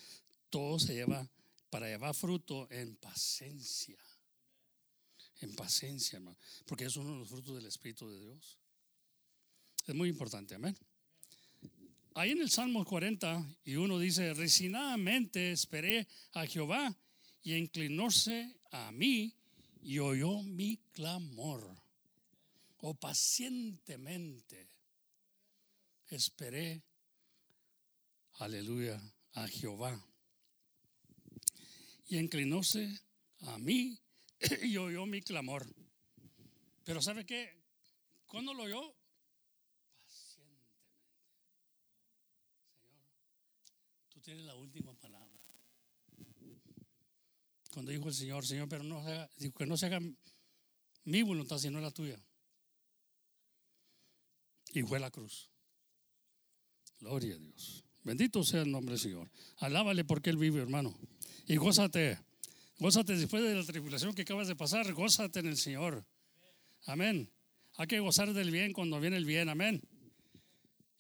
todo se lleva para llevar fruto en paciencia. En paciencia, hermano. Porque es uno de los frutos del Espíritu de Dios. Es muy importante, amén. Ahí en el Salmo 40 y uno dice, resignadamente esperé a Jehová y inclinóse a mí y oyó mi clamor. O pacientemente esperé aleluya, a Jehová. Y inclinóse a mí y oyó mi clamor. Pero ¿sabe qué? ¿Cuándo lo oyó? Tiene la última palabra. Cuando dijo el Señor, Señor, pero no que no se haga mi voluntad sino la tuya. Y fue la cruz. Gloria a Dios. Bendito sea el nombre del Señor. Alábale porque Él vive, hermano. Y gózate. Gózate después de la tribulación que acabas de pasar. Gózate en el Señor. Amén. Hay que gozar del bien cuando viene el bien. Amén.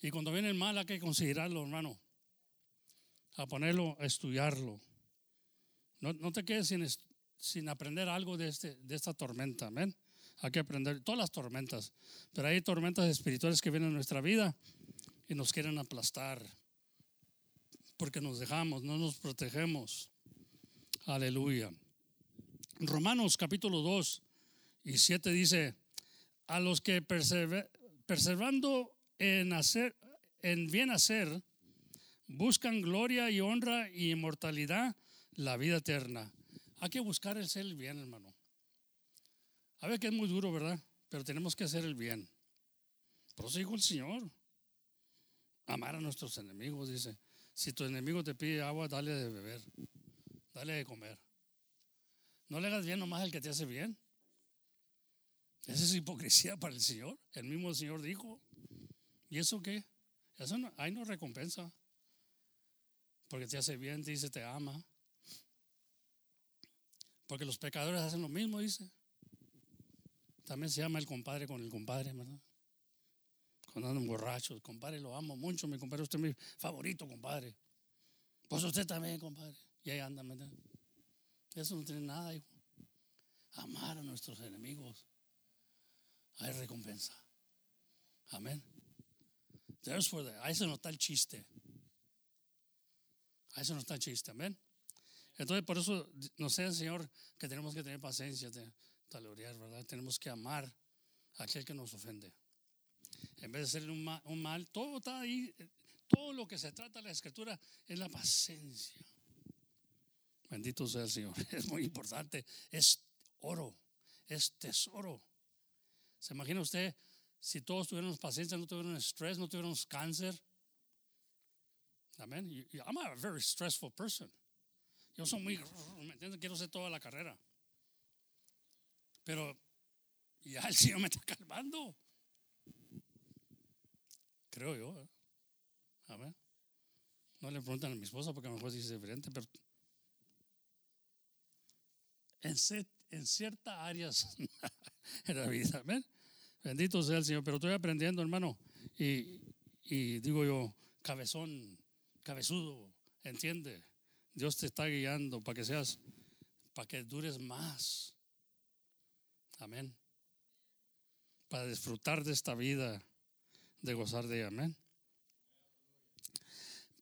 Y cuando viene el mal hay que considerarlo, hermano. A ponerlo, a estudiarlo. No, te quedes sin, sin aprender algo de, este, de esta tormenta. Amén. Hay que aprender todas las tormentas. Pero hay tormentas espirituales que vienen en nuestra vida y nos quieren aplastar. Porque nos dejamos, no nos protegemos. Aleluya. Romanos capítulo 2 y 7 dice, a los que perseverando en hacer en bien hacer buscan gloria y honra y inmortalidad, la vida eterna. Hay que buscar ser el bien, hermano. A ver que es muy duro, ¿verdad? Pero tenemos que hacer el bien. Por eso dijo el Señor. Amar a nuestros enemigos, dice. Si tu enemigo te pide agua, dale de beber. Dale de comer. No le hagas bien nomás al que te hace bien. Esa es hipocresía para el Señor. El mismo Señor dijo. ¿Y eso qué? Eso ahí no recompensa. Porque te hace bien, te dice te ama. Porque los pecadores hacen lo mismo, dice. También se llama el compadre con el compadre, ¿verdad? Cuando andan borrachos, compadre, lo amo mucho, mi compadre, usted es mi favorito, compadre. Pues usted también, compadre. Y ahí anda, ¿verdad? Eso no tiene nada, hijo. Amar a nuestros enemigos. Hay recompensa. Amén. Ahí se nota el chiste. Ahí se nota el chiste. Amén. Entonces, por eso nos sé, Señor, que tenemos que tener paciencia, tolerar, ¿verdad? Tenemos que amar a aquel que nos ofende. En vez de hacerle un mal, un mal, todo está ahí. Todo lo que se trata la escritura es la paciencia. Bendito sea el Señor. Es muy importante. Es oro. Es tesoro. ¿Se imagina usted si todos tuviéramos paciencia, no tuviéramos estrés, no tuviéramos cáncer? Amén. I'm a very stressful person. Yo soy muy, ¿me entiendes? Quiero hacer toda la carrera. Pero ya el Señor me está calmando. Creo yo. ¿eh? No le preguntan a mi esposa porque a lo mejor dice diferente, pero en, en ciertas áreas de la vida. Amén. Bendito sea el Señor. Pero estoy aprendiendo, hermano. Y, y digo yo, cabezón, cabezudo, entiende. Dios te está guiando para que seas, para que dures más. Amén. Para disfrutar de esta vida, de gozar de ella. Amén.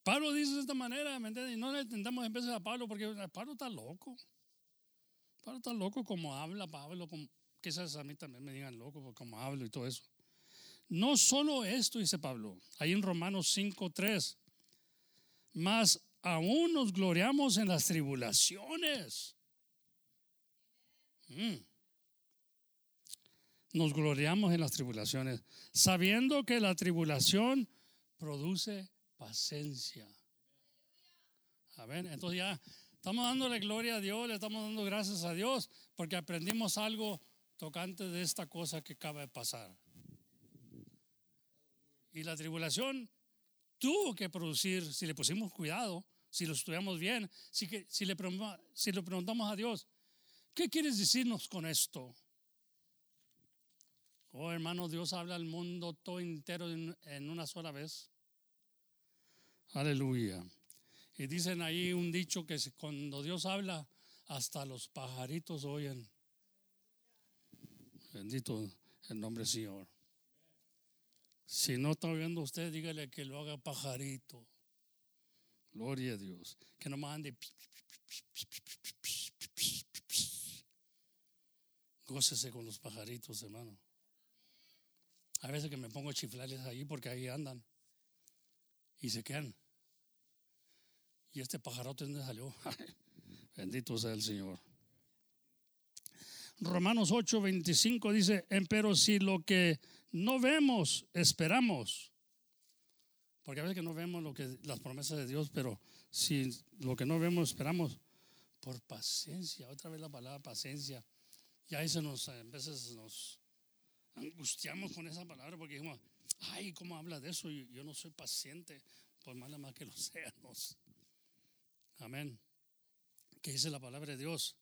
Pablo dice de esta manera, ¿me entiendes? Y no le intentamos empezar a Pablo porque Pablo está loco. Pablo está loco como habla Pablo, quizás a mí también me digan loco como hablo y todo eso. No solo esto, dice Pablo, ahí en Romanos 5.3, más aún nos gloriamos en las tribulaciones. Mm. Nos gloriamos en las tribulaciones, sabiendo que la tribulación produce paciencia. Amén. Entonces ya Estamos dándole gloria a Dios, le estamos dando gracias a Dios porque aprendimos algo tocante de esta cosa que acaba de pasar. Y la tribulación tuvo que producir, si le pusimos cuidado, si lo estudiamos bien, si, que, si, le, si le preguntamos a Dios, ¿qué quieres decirnos con esto? Oh hermano, Dios habla al mundo todo entero en una sola vez. Aleluya. Y dicen ahí un dicho que cuando Dios habla, hasta los pajaritos oyen. Bendito el nombre del Señor. Si no está oyendo usted, dígale que lo haga pajarito. Gloria a Dios. Que no mande. Gócese con los pajaritos, hermano. A veces que me pongo a chiflarles ahí porque ahí andan. Y se quedan. ¿Y este pajarote dónde salió? Bendito sea el Señor. Romanos 8, 25 dice, pero si lo que no vemos, esperamos. Porque a veces que no vemos lo que, las promesas de Dios, pero si lo que no vemos esperamos por paciencia, otra vez la palabra paciencia, y ahí se nos, a veces nos angustiamos con esa palabra porque dijimos, ay, ¿cómo habla de eso? Yo, yo no soy paciente, por más más que lo seamos. Amén. ¿Qué dice la palabra de Dios?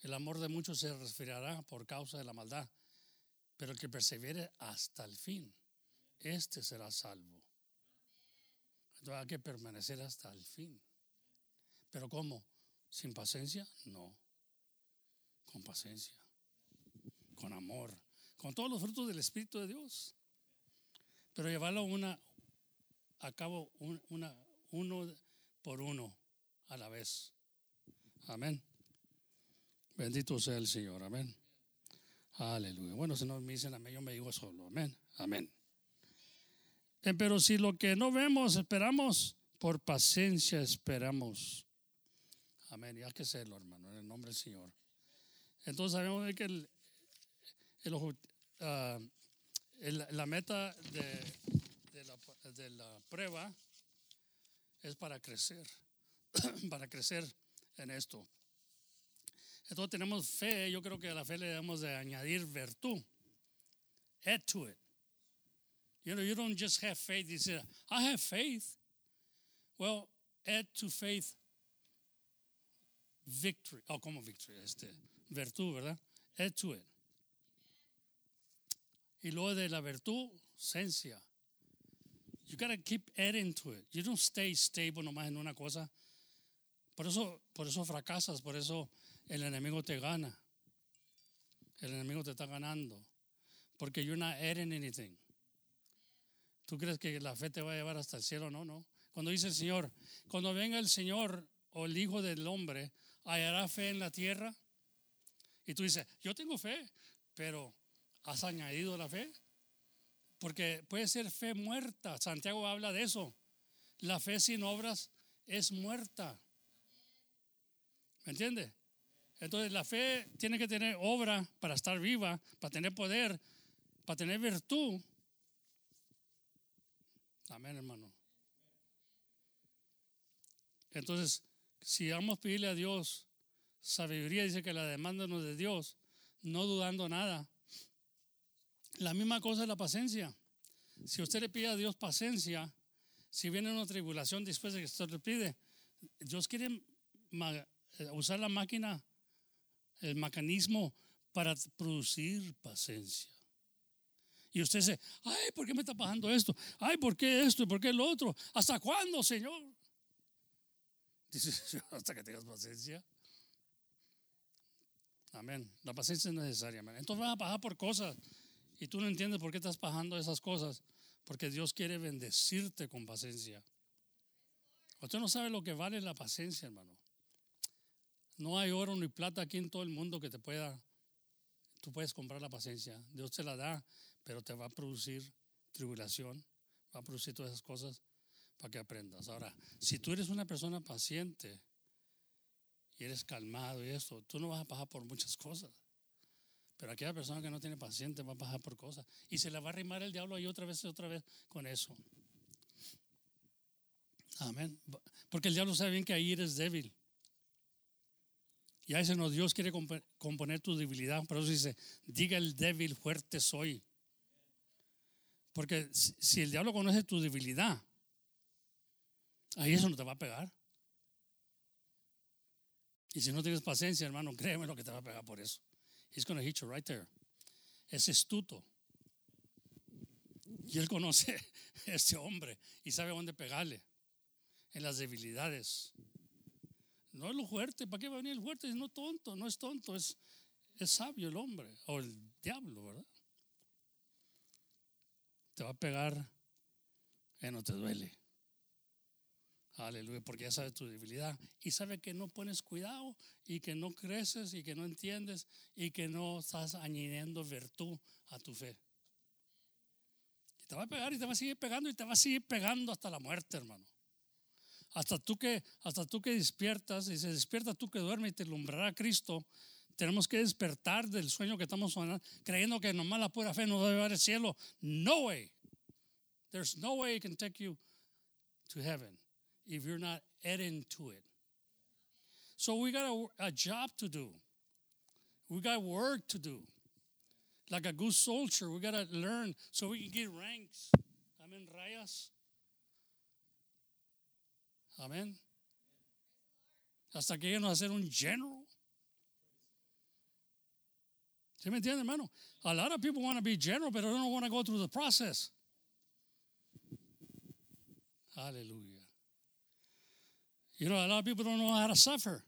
El amor de muchos se resfriará por causa de la maldad, pero el que persevere hasta el fin, este será salvo. Entonces hay que permanecer hasta el fin. ¿Pero cómo? ¿Sin paciencia? No. Con paciencia. Con amor. Con todos los frutos del Espíritu de Dios. Pero llevarlo una, a cabo una, uno por uno a la vez. Amén. Bendito sea el Señor. Amén. Aleluya. Bueno, si no me dicen amén, yo me digo solo. Amén. Amén. Eh, pero si lo que no vemos esperamos, por paciencia esperamos. Amén. Y hay que serlo, hermano, en el nombre del Señor. Entonces sabemos que ah, la meta de la prueba es para crecer, para crecer en esto. Entonces tenemos fe, yo creo que a la fe le debemos de añadir virtud. Add to it. You know, you don't just have faith. You say, I have faith. Well, add to faith victory. Oh, como victory, este, virtud, ¿verdad? Add to it. Y luego de la virtud, ciencia. You gotta keep adding to it. You don't stay stable nomás en una cosa. Por eso, por eso fracasas, por eso el enemigo te gana. El enemigo te está ganando. Porque you're not adding anything. ¿Tú crees que la fe te va a llevar hasta el cielo? No, no. Cuando dice el Señor, cuando venga el Señor o el Hijo del Hombre, ¿hallará fe en la tierra? Y tú dices, yo tengo fe, pero ¿has añadido la fe? Porque puede ser fe muerta. Santiago habla de eso. La fe sin obras es muerta. ¿Me entiende? Entonces la fe tiene que tener obra para estar viva, para tener poder, para tener virtud. Amén, hermano. Entonces, si vamos a pedirle a Dios sabiduría, dice que la demanda no es de Dios, no dudando nada. La misma cosa es la paciencia. Si usted le pide a Dios paciencia, si viene una tribulación después de que usted le pide, Dios quiere eh, usar la máquina, el mecanismo para producir paciencia. Y usted dice, ay, ¿por qué me está pasando esto? Ay, ¿por qué esto por qué lo otro? ¿Hasta cuándo, Señor? Dice, hasta que tengas paciencia. Amén. La paciencia es necesaria. Entonces vas a pasar por cosas y tú no entiendes por qué estás pasando esas cosas. Porque Dios quiere bendecirte con paciencia. Usted no sabe lo que vale la paciencia, hermano. No hay oro ni plata aquí en todo el mundo que te pueda, tú puedes comprar la paciencia. Dios te la da, pero te va a producir tribulación, va a producir todas esas cosas para que aprendas. Ahora, si tú eres una persona paciente y eres calmado y esto, tú no vas a pasar por muchas cosas. Pero aquella persona que no tiene paciente va a pasar por cosas. Y se le va a arrimar el diablo ahí otra vez y otra vez con eso. Amén. Porque el diablo sabe bien que ahí eres débil. Y a veces no, Dios quiere componer tu debilidad. Por eso dice, diga el débil, fuerte soy. Porque si el diablo conoce tu debilidad, ahí eso no te va a pegar. Y si no tienes paciencia, hermano, créeme lo que te va a pegar por eso. He's going to hit you right there. Es astuto. Y él conoce a este hombre y sabe dónde pegarle. En las debilidades. No es lo fuerte. ¿Para qué va a venir el fuerte? No tonto, no es tonto, es, es sabio el hombre. O el diablo, ¿verdad? Te va a pegar y no te duele. Aleluya, porque ya sabe tu debilidad y sabe que no pones cuidado y que no creces y que no entiendes y que no estás añadiendo virtud a tu fe. Y te va a pegar y te va a seguir pegando y te va a seguir pegando hasta la muerte, hermano. Hasta tú que, hasta tú que despiertas y se despierta tú que duermes y te alumbrará Cristo. Tenemos que despertar del sueño que estamos sonando, creyendo que nomás la pura fe nos va a llevar al cielo. No way. There's no way it can take you to heaven if you're not adding to it. So we got a, job to do. We got work to do. Like a good soldier, we got to learn so we can get ranks. Amen, rayas. Amén. Hasta que lleguemos a ser un general. ¿Sí me entiende, hermano? A lot of people want to be general, but they don't want to go through the process. Hallelujah. You know, a lot of people don't know how to suffer.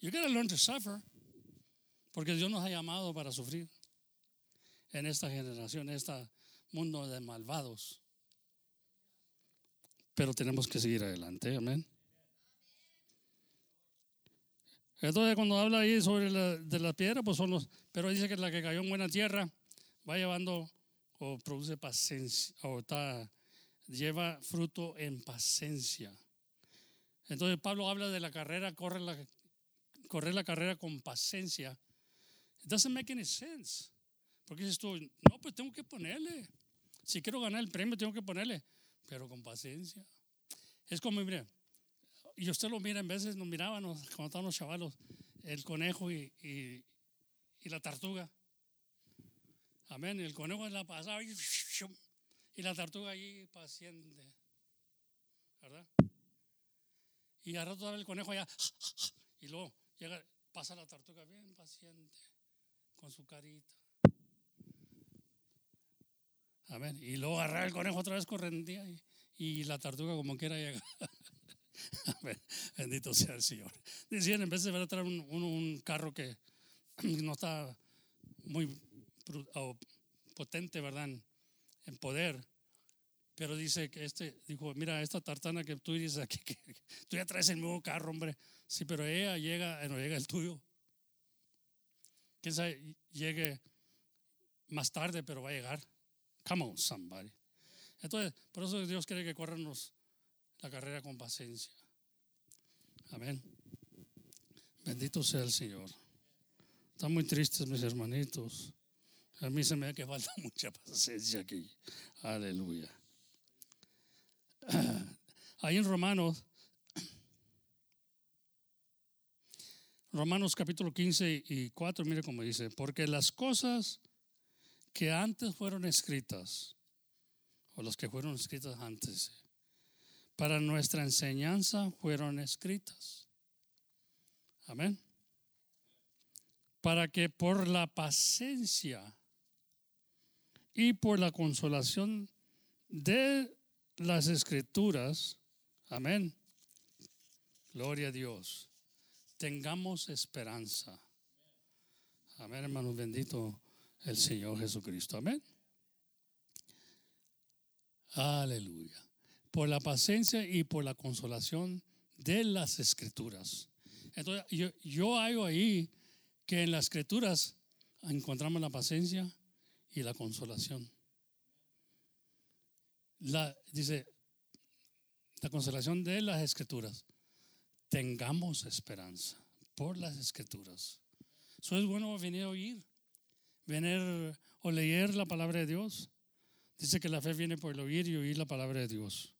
You got to learn to suffer. Porque Dios nos ha llamado para sufrir en esta generación, en este mundo de malvados. Pero tenemos que seguir adelante, amén. Entonces, cuando habla ahí sobre la, de la piedra, pues son los. Pero dice que la que cayó en buena tierra va llevando o produce paciencia, o está, lleva fruto en paciencia. Entonces, Pablo habla de la carrera, corre la, correr la carrera con paciencia. It doesn't make any sense. Porque dices tú, no, pues tengo que ponerle. Si quiero ganar el premio, tengo que ponerle. Pero con paciencia. Es como, mire, y usted lo mira, en veces nos mirábamos cuando estábamos los chavalos, el conejo y, y, la tortuga. Amén. El conejo la pasaba y, la tortuga allí paciente. ¿Verdad? Y al rato el conejo allá. Y luego llega, pasa la tortuga bien paciente, con su carita. Amén. Y luego agarra el conejo otra vez correndía y, y la tortuga como quiera llegar. Bendito sea el Señor. Decían, en vez de traer un, un, carro que no está muy potente, ¿verdad? En, poder. Pero dice que este, dijo, mira, esta tartana que tú dices aquí, tú ya traes el nuevo carro, hombre. Sí, pero ella llega, no llega el tuyo. Quién sabe, llegue más tarde, pero va a llegar. Come on, somebody. Entonces, por eso Dios quiere que corramos la carrera con paciencia. Amén. Bendito sea el Señor. Están muy tristes mis hermanitos. A mí se me da que falta mucha paciencia aquí. Aleluya. Ahí en Romanos, Romanos capítulo 15 y 4, mire cómo dice, porque las cosas que antes fueron escritas, o las que fueron escritas antes, para nuestra enseñanza fueron escritas. Amén. Para que por la paciencia y por la consolación de las escrituras, amén. Gloria a Dios. Tengamos esperanza. Amén, hermanos, bendito el Señor Jesucristo. Amén. Aleluya. Por la paciencia y por la consolación de las escrituras. Entonces, yo, yo hallo ahí que en las escrituras encontramos la paciencia y la consolación. La, dice, la consolación de las escrituras. Tengamos esperanza por las escrituras. Eso es bueno venir a oír venir o leer la palabra de Dios. Dice que la fe viene por el oír y oír la palabra de Dios.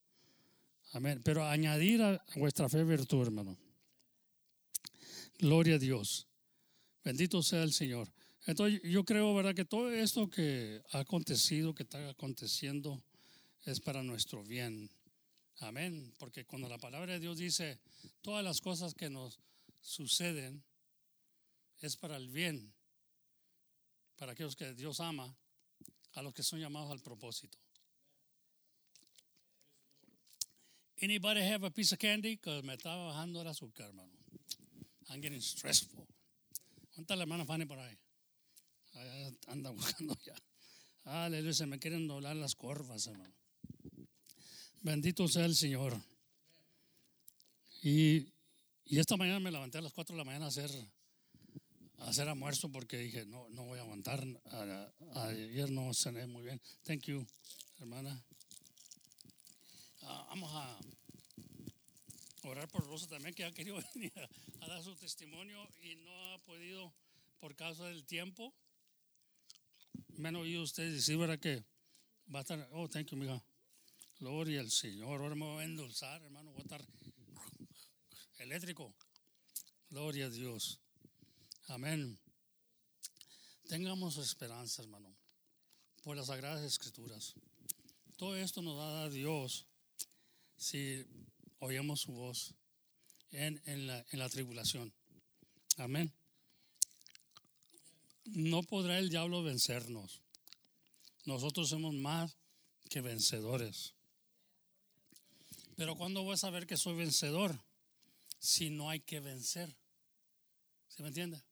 Amén. Pero añadir a vuestra fe virtud, hermano. Gloria a Dios. Bendito sea el Señor. Entonces yo creo, ¿verdad? Que todo esto que ha acontecido, que está aconteciendo, es para nuestro bien. Amén. Porque cuando la palabra de Dios dice, todas las cosas que nos suceden, es para el bien para aquellos que Dios ama, a los que son llamados al propósito. Anybody have a piece of candy? Que me estaba bajando el azúcar, hermano. I'm getting stressful. ¿Cuántas la hermana Fanny por ahí? Anda buscando ya. Aleluya, se me quieren doblar las corvas, hermano. Bendito sea el Señor. Y, y esta mañana me levanté a las 4 de la mañana a hacer hacer almuerzo porque dije, no, no voy a aguantar. ayer no cené muy bien. Thank you, hermana. Uh, vamos a orar por Rosa también, que ha querido venir a, a, dar su testimonio y no ha podido por causa del tiempo. Me han oído ustedes decir, ¿verdad? Que va a estar, oh, thank you, mija. Gloria al Señor. Ahora me voy a endulzar, hermano. Voy a estar eléctrico. Gloria a Dios. Amén. Tengamos esperanza, hermano, por las sagradas escrituras. Todo esto nos da a Dios si oímos su voz en, en, la, en la tribulación. Amén. No podrá el diablo vencernos. Nosotros somos más que vencedores. Pero ¿cuándo voy a saber que soy vencedor? Si no hay que vencer. ¿Se me entiende?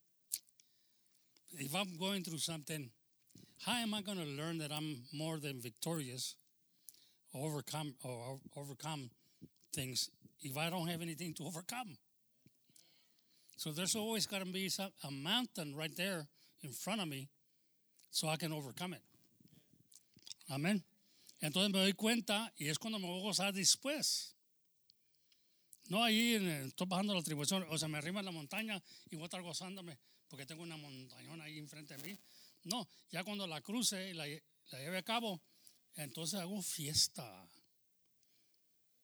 If I'm going through something, how am I going to learn that I'm more than victorious, overcome or overcome things if I don't have anything to overcome? So there's always got to be some, a mountain right there in front of me so I can overcome it. Amén. Entonces me doy cuenta y es cuando me voy a gozar después. No ahí en estoy bajando la tribulación, o sea, me arriba en la montaña y voy a estar gozándome porque tengo una montañona ahí enfrente de mí. No, ya cuando la cruce y la, lle- la lleve a cabo, entonces hago fiesta.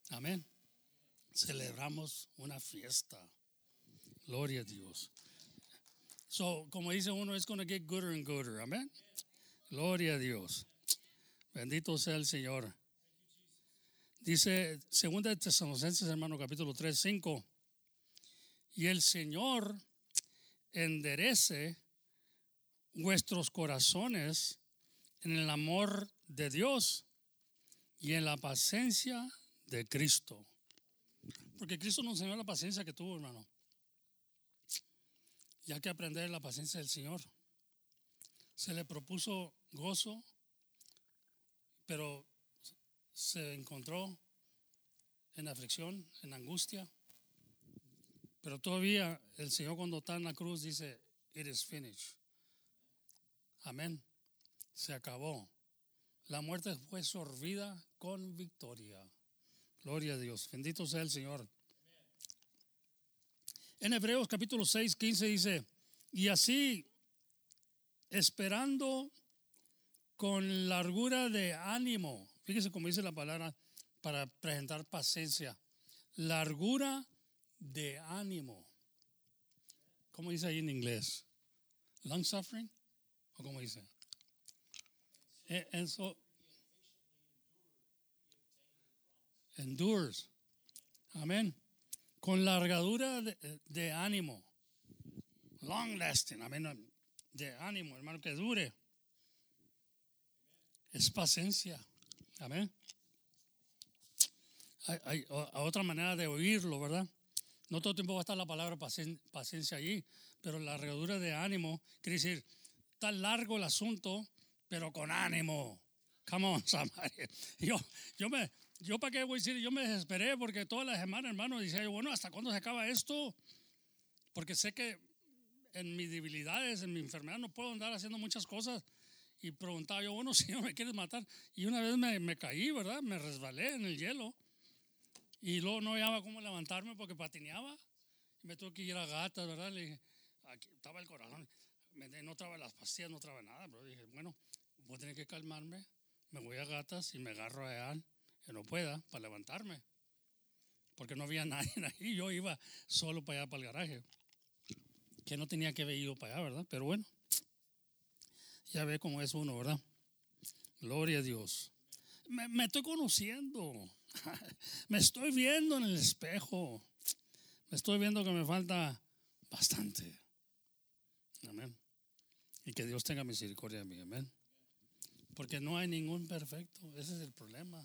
Amén. Celebramos una fiesta. Gloria a Dios. So, como dice uno, it's going to get gooder and gooder. Amén. Gloria a Dios. Bendito sea el Señor. Dice, segunda de Tesalonicenses, hermano, capítulo 3, 5. Y el Señor enderece vuestros corazones en el amor de Dios y en la paciencia de Cristo. Porque Cristo nos enseñó la paciencia que tuvo, hermano. Y hay que aprender la paciencia del Señor. Se le propuso gozo, pero se encontró en aflicción, en angustia. Pero todavía el Señor cuando está en la cruz dice, it is finished. Amén. Se acabó. La muerte fue sorbida con victoria. Gloria a Dios. Bendito sea el Señor. En Hebreos capítulo 6, 15 dice, y así, esperando con largura de ánimo, fíjese cómo dice la palabra para presentar paciencia, largura de ánimo. ¿Cómo dice ahí en inglés? Long suffering? ¿O cómo dice? Eh, Eso. Endures. Amén. Con largadura de, de ánimo. Long lasting. Amén. De ánimo, hermano, que dure. Es paciencia. Amén. Hay, otra manera de oírlo, ¿verdad? No todo el tiempo va a estar la palabra pacien- paciencia allí, pero la largadura de ánimo quiere decir, está largo el asunto, pero con ánimo. Come on, somebody. Yo, yo me, yo para qué voy a decir, yo me desesperé porque todas las semanas, hermano, decía yo, bueno, ¿hasta cuándo se acaba esto? Porque sé que en mis debilidades, en mi enfermedad, no puedo andar haciendo muchas cosas. Y preguntaba yo, bueno, Señor, ¿me quieres matar? Y una vez me, me caí, ¿verdad? Me resbalé en el hielo. Y luego no hallaba cómo levantarme porque patineaba. Y me tuve que ir a gatas, ¿verdad? Le dije, aquí estaba el corazón. No traba las pastillas, no traba nada. Pero dije, bueno, voy a tener que calmarme. Me voy a gatas y me agarro a Ann, que no pueda, para levantarme. Porque no había nadie ahí. Yo iba solo para allá, para el garaje. Que no tenía que haber ido para allá, ¿verdad? Pero bueno, ya ve cómo es uno, ¿verdad? Gloria a Dios. Me estoy conociendo. me estoy viendo en el espejo. Me estoy viendo que me falta bastante. Amén. Y que Dios tenga misericordia de mí. Amén. Porque no hay ningún perfecto. Ese es el problema.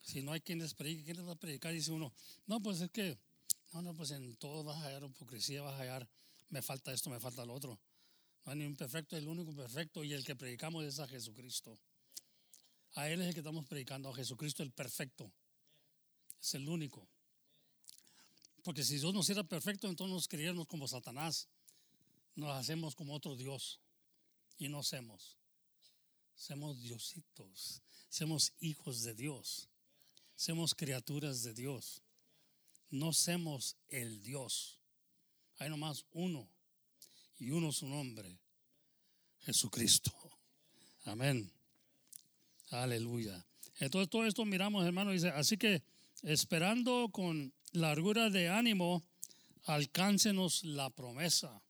Si no hay quien les predique, ¿quién va a predicar? Dice uno, no, pues es que, no, no, pues en todo vas a hallar hipocresía, vas a hallar, me falta esto, me falta lo otro. No hay ningún perfecto, el único perfecto y el que predicamos es a Jesucristo. A Él es el que estamos predicando, a Jesucristo el perfecto. Es el único. Porque si Dios nos era perfecto, entonces nos creíamos como Satanás. Nos hacemos como otro Dios. Y no somos. Somos diositos. Somos hijos de Dios. Somos criaturas de Dios. No somos el Dios. Hay nomás uno. Y uno su nombre. Jesucristo. Amén. Aleluya. Entonces todo esto miramos, hermano, dice, así que esperando con largura de ánimo, alcáncenos la promesa.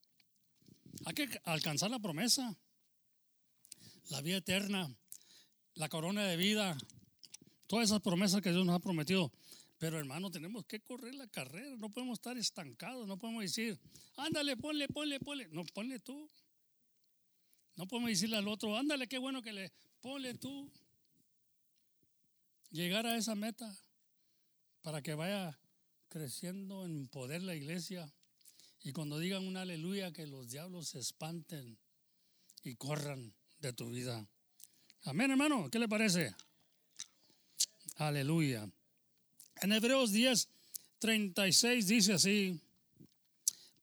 Hay que alcanzar la promesa, la vida eterna, la corona de vida, todas esas promesas que Dios nos ha prometido. Pero hermano, tenemos que correr la carrera, no podemos estar estancados, no podemos decir, ándale, ponle, ponle, ponle. No, ponle tú. No podemos decirle al otro, ándale, qué bueno que le, ponle tú. Llegar a esa meta para que vaya creciendo en poder la iglesia. Y cuando digan un aleluya, que los diablos se espanten y corran de tu vida. Amén, hermano. ¿Qué le parece? Aleluya. En Hebreos 10, 36 dice así,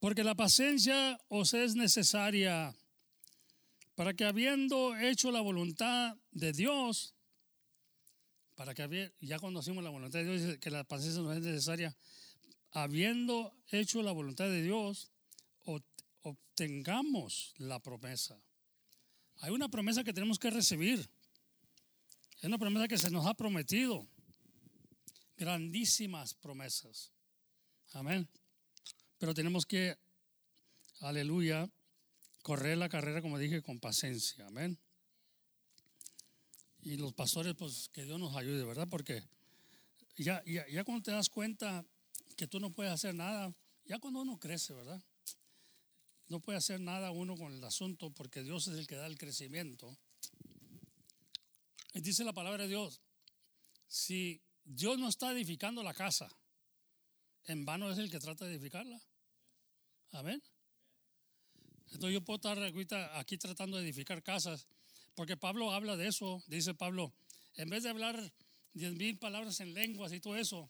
porque la paciencia os es necesaria para que habiendo hecho la voluntad de Dios, para que ya conocimos la voluntad de Dios, que la paciencia no es necesaria, habiendo hecho la voluntad de Dios, obtengamos la promesa. Hay una promesa que tenemos que recibir. Es una promesa que se nos ha prometido. Grandísimas promesas. Amén. Pero tenemos que, aleluya, correr la carrera, como dije, con paciencia. Amén. Y los pastores, pues que Dios nos ayude, ¿verdad? Porque ya, ya, ya cuando te das cuenta que tú no puedes hacer nada, ya cuando uno crece, ¿verdad? No puede hacer nada uno con el asunto porque Dios es el que da el crecimiento. Y dice la palabra de Dios, si Dios no está edificando la casa, en vano es el que trata de edificarla. Amén. Entonces yo puedo estar aquí tratando de edificar casas, porque Pablo habla de eso, dice Pablo, en vez de hablar diez mil palabras en lenguas y todo eso,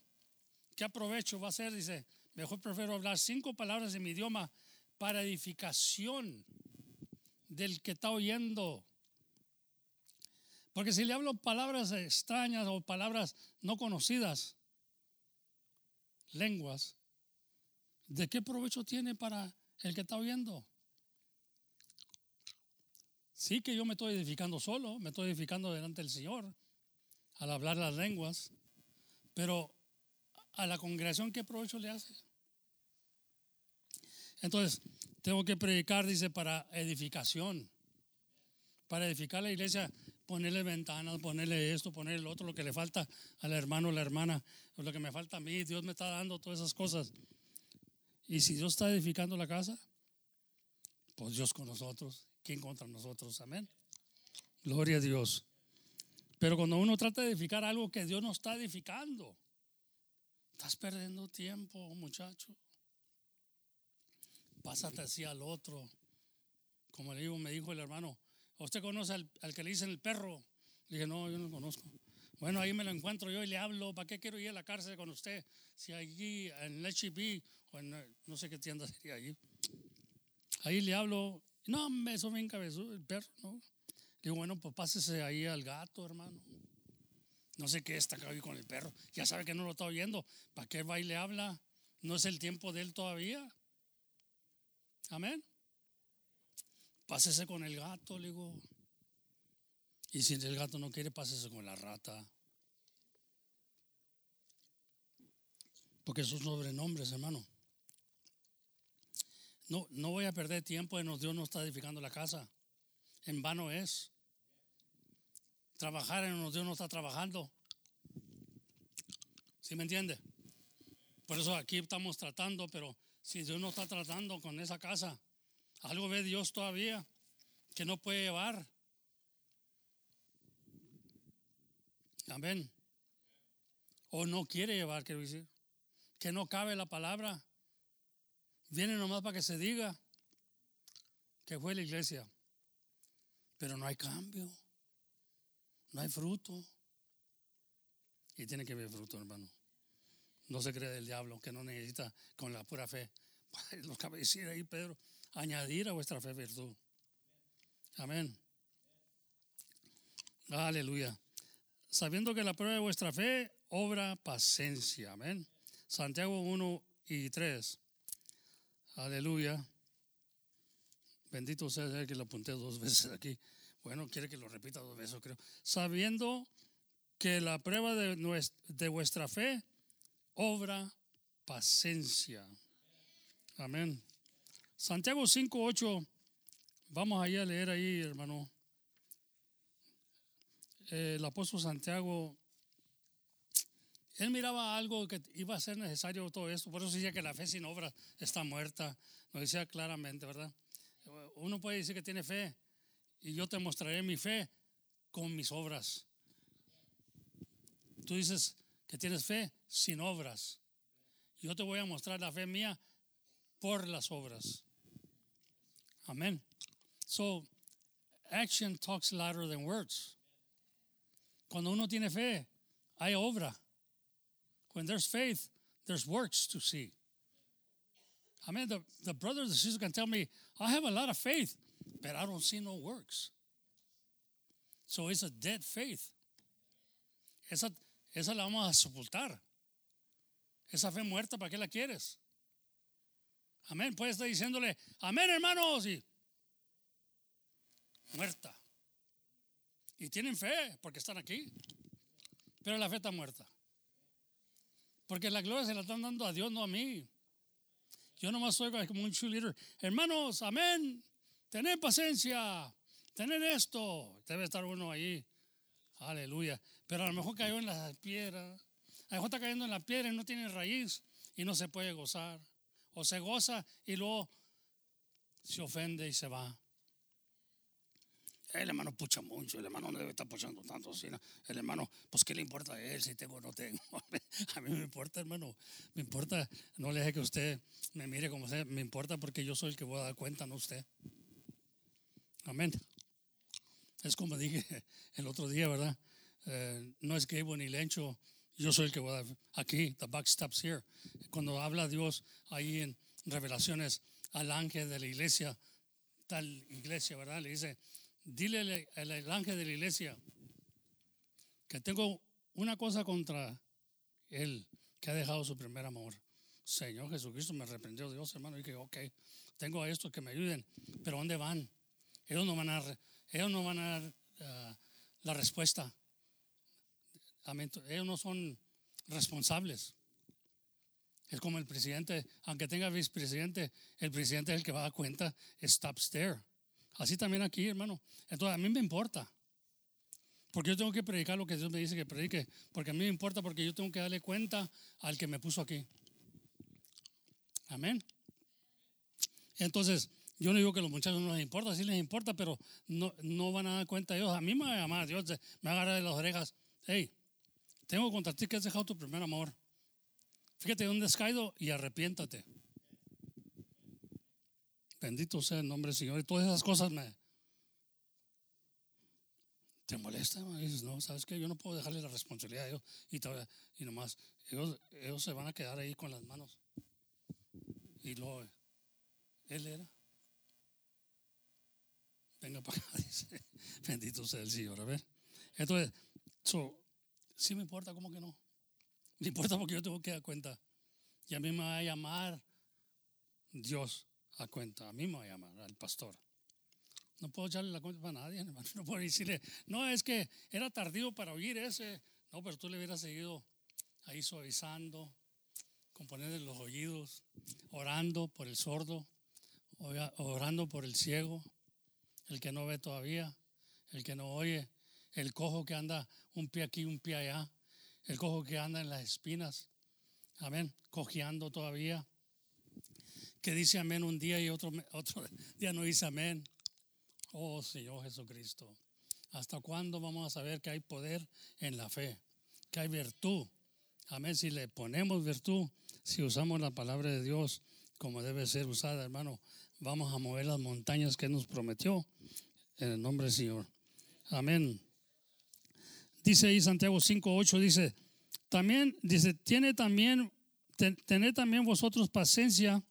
¿qué aprovecho va a ser? Dice, mejor prefiero hablar cinco palabras en mi idioma para edificación del que está oyendo. Porque si le hablo palabras extrañas o palabras no conocidas, lenguas, ¿de qué provecho tiene para el que está oyendo? Sí que yo me estoy edificando solo, me estoy edificando delante del Señor al hablar las lenguas, pero a la congregación qué provecho le hace? Entonces, tengo que predicar, dice, para edificación. Para edificar la iglesia, ponerle ventanas, ponerle esto, ponerle lo otro, lo que le falta al hermano o la hermana, lo que me falta a mí, Dios me está dando todas esas cosas. Y si Dios está edificando la casa, pues Dios con nosotros ¿quién contra nosotros? Amén. Gloria a Dios. Pero cuando uno trata de edificar algo que Dios no está edificando, estás perdiendo tiempo, muchacho. Pásate así al otro. Como le digo, me dijo el hermano, ¿usted conoce al, que le dicen el perro? Le dije, no, yo no lo conozco. Bueno, ahí me lo encuentro yo y le hablo, ¿para qué quiero ir a la cárcel con usted? Si allí en HB o en no sé qué tienda sería allí. Ahí le hablo no, me encabezó el perro, ¿no? Digo, bueno, pues pásese ahí al gato, hermano. No sé qué está acá con el perro. Ya sabe que no lo está oyendo. ¿Para qué va y le habla? No es el tiempo de él todavía. Amén. Pásese con el gato, le digo. Y si el gato no quiere, pásese con la rata. Porque esos sobrenombres, hermano. No, no voy a perder tiempo en Dios no está edificando la casa. En vano es. Trabajar en Dios no está trabajando. ¿Sí me entiende? Por eso aquí estamos tratando, pero si Dios no está tratando con esa casa, algo ve Dios todavía que no puede llevar. Amén. O no quiere llevar, quiero decir. Que no cabe la palabra. Viene nomás para que se diga que fue la iglesia. Pero no hay cambio. No hay fruto. Y tiene que haber fruto, hermano. No se cree del diablo, que no necesita con la pura fe. Lo de decir ahí, Pedro. Añadir a vuestra fe virtud. Amén. Aleluya. Sabiendo que la prueba de vuestra fe obra paciencia. Amén. Santiago 1 y 3. Aleluya. Bendito sea el que lo apunté dos veces aquí. Bueno, quiere que lo repita dos veces, creo. Sabiendo que la prueba de, nues- de vuestra fe obra paciencia. Amén. Santiago 5, 8. Vamos allá a leer ahí, hermano. El apóstol Santiago, él miraba algo que iba a ser necesario todo esto. Por eso decía que la fe sin obra está muerta. Lo decía claramente, ¿verdad? Uno puede decir que tiene fe y yo te mostraré mi fe con mis obras. Tú dices que tienes fe sin obras. Yo te voy a mostrar la fe mía por las obras. Amén. So, action talks louder than words. Cuando uno tiene fe, hay obra. When there's faith, there's works to see. Amen. The, the brothers and sisters can tell me, I have a lot of faith, but I don't see no works. So it's a dead faith. Esa, esa la vamos a sepultar. Esa fe muerta, ¿para qué la quieres? Amén. Puede estar diciéndole, amén, hermanos, y muerta. Y tienen fe porque están aquí. Pero la fe está muerta. Porque la gloria se la están dando a Dios, no a mí. Yo nomás soy como un cheerleader. Hermanos, amén. Tener paciencia. Tener esto. Debe estar uno ahí. Aleluya. Pero a lo mejor cayó en la piedra. A lo mejor está cayendo en la piedra y no tiene raíz y no se puede gozar. O se goza y luego se ofende y se va. El hermano pucha mucho, el hermano no debe estar puchando tanto. ¿no? El hermano, pues qué le importa a él si tengo o no tengo. A mí me importa, hermano. Me importa, no le deje que usted me mire como sea. Me importa porque yo soy el que voy a dar cuenta, no usted. Amén. Es como dije el otro día, ¿verdad? Eh, no es Gabo ni Lencho. Yo soy el que voy a dar aquí. The buck stops here. Cuando habla Dios ahí en Revelaciones al ángel de la iglesia, tal iglesia, ¿verdad? Le dice, dile al, al ángel de la iglesia que tengo una cosa contra él, que ha dejado su primer amor. Señor Jesucristo me reprendió Dios, hermano. Y dije, ok, tengo a estos que me ayuden, pero ¿dónde van? Ellos no van a, ellos no van a ah, la respuesta. Ellos no son responsables. Es como el presidente, aunque tenga vicepresidente, el presidente es el que va a dar cuenta, stops there. Así también aquí, hermano. Entonces, a mí me importa. Porque yo tengo que predicar lo que Dios me dice que predique. Porque a mí me importa porque yo tengo que darle cuenta al que me puso aquí. Amén. Entonces, yo no digo que a los muchachos no les importa, sí les importa, pero no, no van a dar cuenta ellos. A mí me va a llamar Dios, me va a agarrar de las orejas. Hey, tengo contra ti que has dejado tu primer amor. Fíjate dónde has caído y arrepiéntate. Bendito sea el nombre del Señor. Y todas esas cosas me. ¿Te molesta? Y dices, no, ¿sabes qué? Yo no puedo dejarle la responsabilidad a ellos. Y, todavía- y nomás, ellos, ellos se van a quedar ahí con las manos. Y luego, él era. Venga para acá, dice. Bendito sea el Señor. A ver. Entonces, so, sí me importa, ¿cómo que no? Me importa porque yo tengo que dar cuenta. Y a mí me va a llamar Dios a cuenta. A mí me va a llamar, al pastor. No puedo echarle la cuenta para nadie, hermano. No puedo decirle, no, es que era tardío para oír ese. No, pero tú le hubieras seguido ahí suavizando, con ponerle los oídos, orando por el sordo, orando por el ciego, el que no ve todavía, el que no oye, el cojo que anda un pie aquí, un pie allá, el cojo que anda en las espinas, amén, cojeando todavía, que dice amén un día y otro, otro día no dice amén. Oh Señor Jesucristo, ¿hasta cuándo vamos a saber que hay poder en la fe? Que hay virtud. Amén. Si le ponemos virtud, si usamos la palabra de Dios como debe ser usada, hermano, vamos a mover las montañas que nos prometió en el nombre del Señor. Amén. Dice ahí Santiago 5, 8, dice, también, dice, tiene también, ten- tened también vosotros paciencia,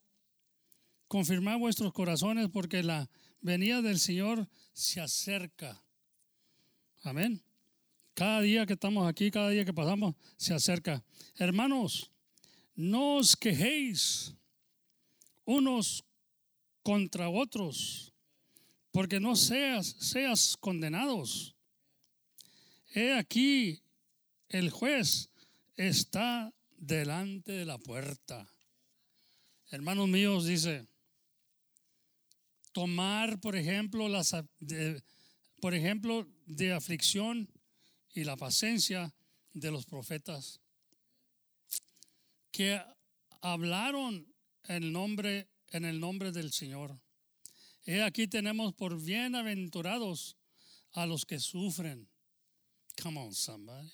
confirmad vuestros corazones porque la venida del Señor se acerca. Amén. Cada día que estamos aquí, cada día que pasamos, se acerca. Hermanos, no os quejéis unos contra otros, porque no seas, seas condenados. He aquí, el juez está delante de la puerta. Hermanos míos, dice, tomar, por ejemplo, las, de, por ejemplo, de aflicción y la paciencia de los profetas que hablaron en nombre, en el nombre del Señor. He aquí tenemos por bienaventurados a los que sufren. Come on, somebody.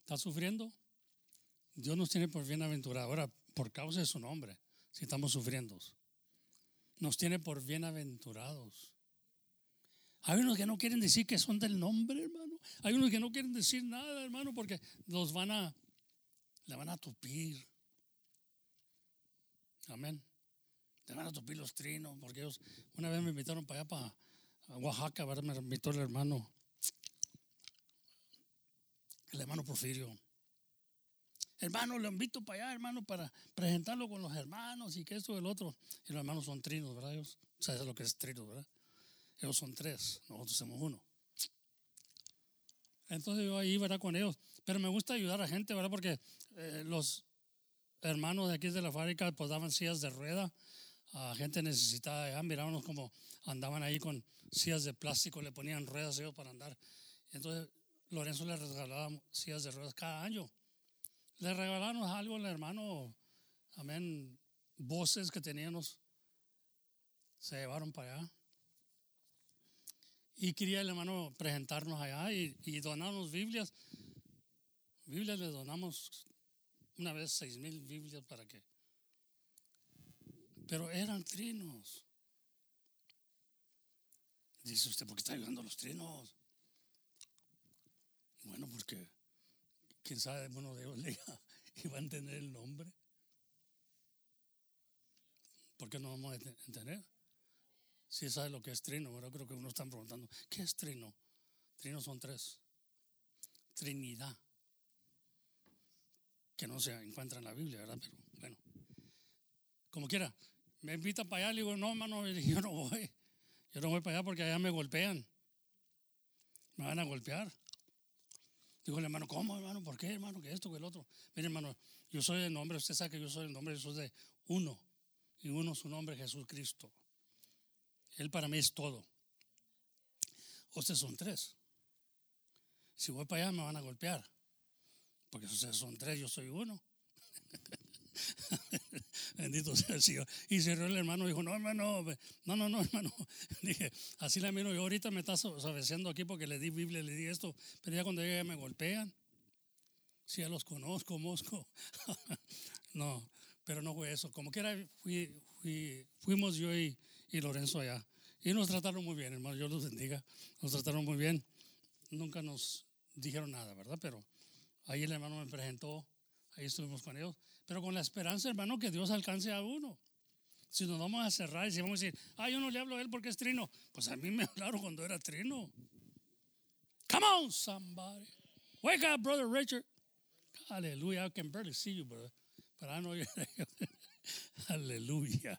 ¿Está sufriendo? Dios nos tiene por bienaventurados. Ahora, por causa de su nombre, si estamos sufriendo. Nos tiene por bienaventurados. Hay unos que no quieren decir que son del nombre, hermano. Hay unos que no quieren decir nada, hermano, porque los van a, le van a tupir. Amén. Le van a tupir los trinos, porque ellos, una vez me invitaron para allá, para Oaxaca, ¿verdad? me invitó el hermano, el hermano Porfirio. Hermano, lo invito para allá, hermano, para presentarlo con los hermanos y que esto y el otro. Y los hermanos son trinos, ¿verdad? Ellos, ¿sabes lo que es trino, verdad? Ellos son tres, nosotros somos uno. Entonces yo ahí, ¿verdad? Con ellos. Pero me gusta ayudar a gente, ¿verdad? Porque eh, los hermanos de aquí de la fábrica pues daban sillas de rueda a gente necesitada. Ya mirábamos como andaban ahí con sillas de plástico, le ponían ruedas ellos para andar. Entonces Lorenzo le regalaba sillas de ruedas cada año. Le regalaron algo al hermano, amén, voces que teníamos, se llevaron para allá. Y quería el hermano presentarnos allá y, y donarnos Biblias. Biblias le donamos una vez seis mil Biblias para que. Pero eran trinos. Dice usted, ¿por qué está ayudando a los trinos? Bueno, porque quién sabe, uno de le iba a entender el nombre. ¿Por qué no vamos a entender? Si sabe lo que es trino, ahora creo que uno está preguntando, ¿qué es trino? Trino son tres. Trinidad. Que no se encuentra en la Biblia, ¿verdad? Pero bueno, como quiera. Me invitan para allá, le digo, no, hermano, yo no voy. Yo no voy para allá porque allá me golpean. Me van a golpear. Digo, hermano, ¿cómo, hermano? ¿Por qué, hermano? ¿Qué esto, que el otro? Mire, hermano, yo soy el nombre, usted sabe que yo soy el nombre, yo soy de uno. Y uno su nombre, Jesús Cristo. Él para mí es todo. Ustedes son tres. Si voy para allá me van a golpear. Porque ustedes son tres, yo soy uno. Bendito sea el Señor. Y cerró el hermano y dijo, no, hermano, no, no, no, hermano. Dije, así la miro, yo ahorita me está sabeciendo aquí porque le di Biblia, le di esto, pero ya cuando llegue me golpean. Si ya los conozco, Mosco. no, pero no fue eso. Como quiera, fui, fuimos yo y, y Lorenzo allá. Y nos trataron muy bien, hermano, yo los bendiga. Nos trataron muy bien. Nunca nos dijeron nada, ¿verdad? Pero ahí el hermano me presentó, ahí estuvimos con ellos. Pero con la esperanza, hermano, que Dios alcance a uno. Si nos vamos a cerrar y si vamos a decir, ah, yo no le hablo a él porque es trino. Pues a mí me hablaron cuando era trino. Come on, somebody. Wake up, brother Richard. Hallelujah. I can barely see you, brother. But I know you're. Hallelujah.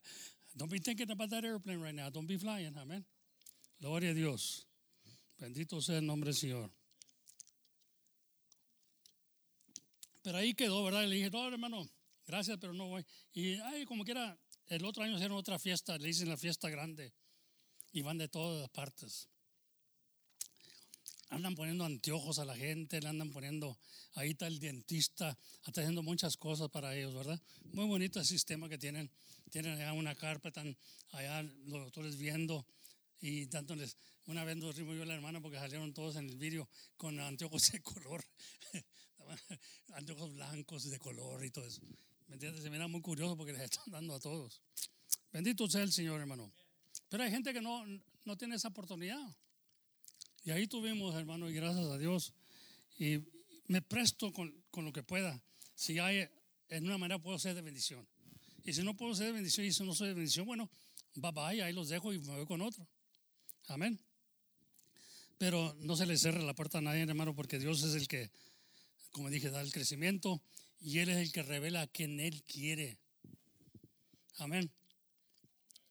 Don't be thinking about that airplane right now. Don't be flying. Amén. Gloria a Dios. Bendito sea el nombre del Señor. Pero ahí quedó, ¿verdad? le dije, no, hermano, gracias, pero no voy. Y, ay, como quiera, el otro año hicieron otra fiesta, le dicen la fiesta grande. Y van de todas partes. Andan poniendo anteojos a la gente, le andan poniendo, ahí está el dentista, está muchas cosas para ellos, ¿verdad? Muy bonito el sistema que tienen tienen allá una carpa, están allá los doctores viendo y dándoles, una vez nos rimos yo y la hermana porque salieron todos en el vídeo con anteojos de color, anteojos blancos de color y todo eso. ¿Me entiendes? Se mira muy curioso porque les están dando a todos. Bendito sea el Señor, hermano. Pero hay gente que no, no tiene esa oportunidad. Y ahí tuvimos, hermano, y gracias a Dios. Y me presto con, con lo que pueda. Si hay, en una manera puedo ser de bendición. Y si no puedo ser de bendición y si no soy de bendición, bueno, bye bye, ahí los dejo y me voy con otro. Amén. Pero no se le cierre la puerta a nadie, hermano, porque Dios es el que, como dije, da el crecimiento y Él es el que revela a quien Él quiere. Amén.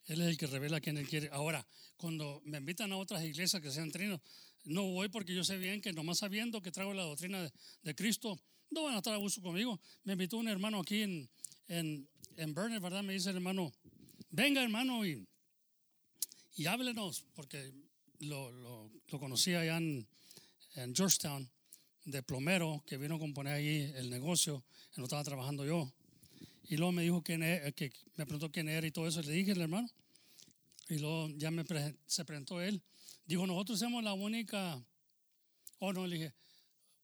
Él es el que revela a quien Él quiere. Ahora, cuando me invitan a otras iglesias que sean trinos, no voy porque yo sé bien que nomás sabiendo que traigo la doctrina de, Cristo, no van a estar a gusto conmigo. Me invitó un hermano aquí en, en, en ¿verdad? Me dice el hermano, venga hermano y, y háblenos, porque lo, lo, conocí allá en Georgetown, de plomero, que vino a componer ahí el negocio, no estaba trabajando yo. Y luego me dijo quién era, que me preguntó quién era y todo eso. Le dije el hermano. Y luego ya me pre- se presentó él. Dijo, nosotros somos la única, o no, le dije,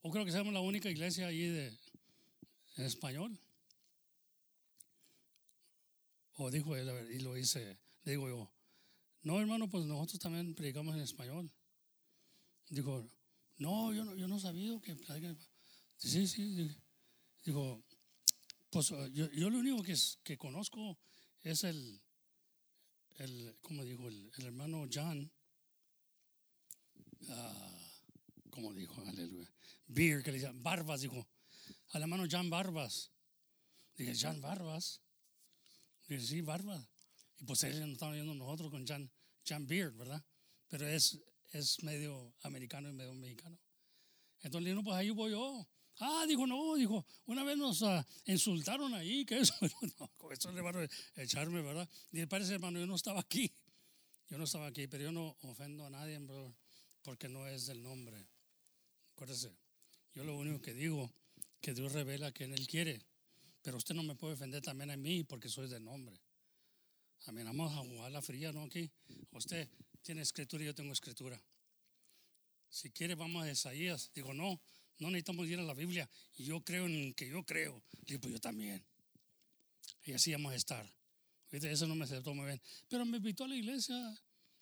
o creo que somos la única iglesia allí de, en español. O dijo él, a ver, y lo hice, le digo yo, no hermano, pues nosotros también predicamos en español. Dijo, no, yo no, yo no sabía que. Sí, sí, digo, pues uh, yo, yo lo único que, es- que conozco es el, el como dijo, el, hermano John, ah, como dijo, aleluya, Beer, que le llaman, Barbas, dijo, al hermano John Barbas. Dije, John Barbas. Dije, sí, Barbas. Y pues él nos estaba viendo nosotros con John, John Beard, ¿verdad? Pero es, es medio americano y medio mexicano. Entonces le digo, no, pues ahí voy yo. Ah, dijo, no, dijo, una vez nos ah, insultaron ahí, que eso, no, eso le van a echarme, ¿verdad? Y parece, hermano, yo no estaba aquí. Yo no estaba aquí, pero yo no ofendo a nadie, brother, porque no es del nombre. Acuérdese, yo lo único que digo, que Dios revela que Él quiere, pero usted no me puede ofender también a mí porque soy del nombre. Amén, vamos a jugar la fría, ¿no? Aquí, usted tiene escritura y yo tengo escritura. Si quiere, vamos a Isaías. Digo, no, no necesitamos ir a la Biblia. Yo creo en que yo creo. Digo, pues yo también. Y así vamos a estar. Eso no me aceptó muy bien. Pero me invitó a la iglesia.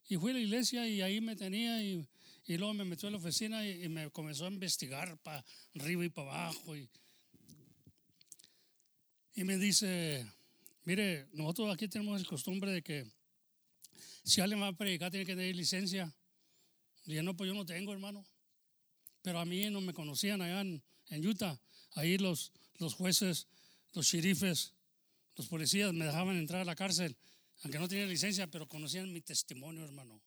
Y fui a la iglesia y ahí me tenía. Y, y luego me metió a la oficina y, y me comenzó a investigar para arriba y para abajo. Y, y me dice, mire, nosotros aquí tenemos el costumbre de que si alguien va a predicar tiene que tener licencia. Dije, no, pues yo no tengo, hermano. Pero a mí no me conocían allá en, Utah. Ahí los, los jueces, los sheriffes, los policías me dejaban entrar a la cárcel, aunque no tenía licencia, pero conocían mi testimonio, hermano.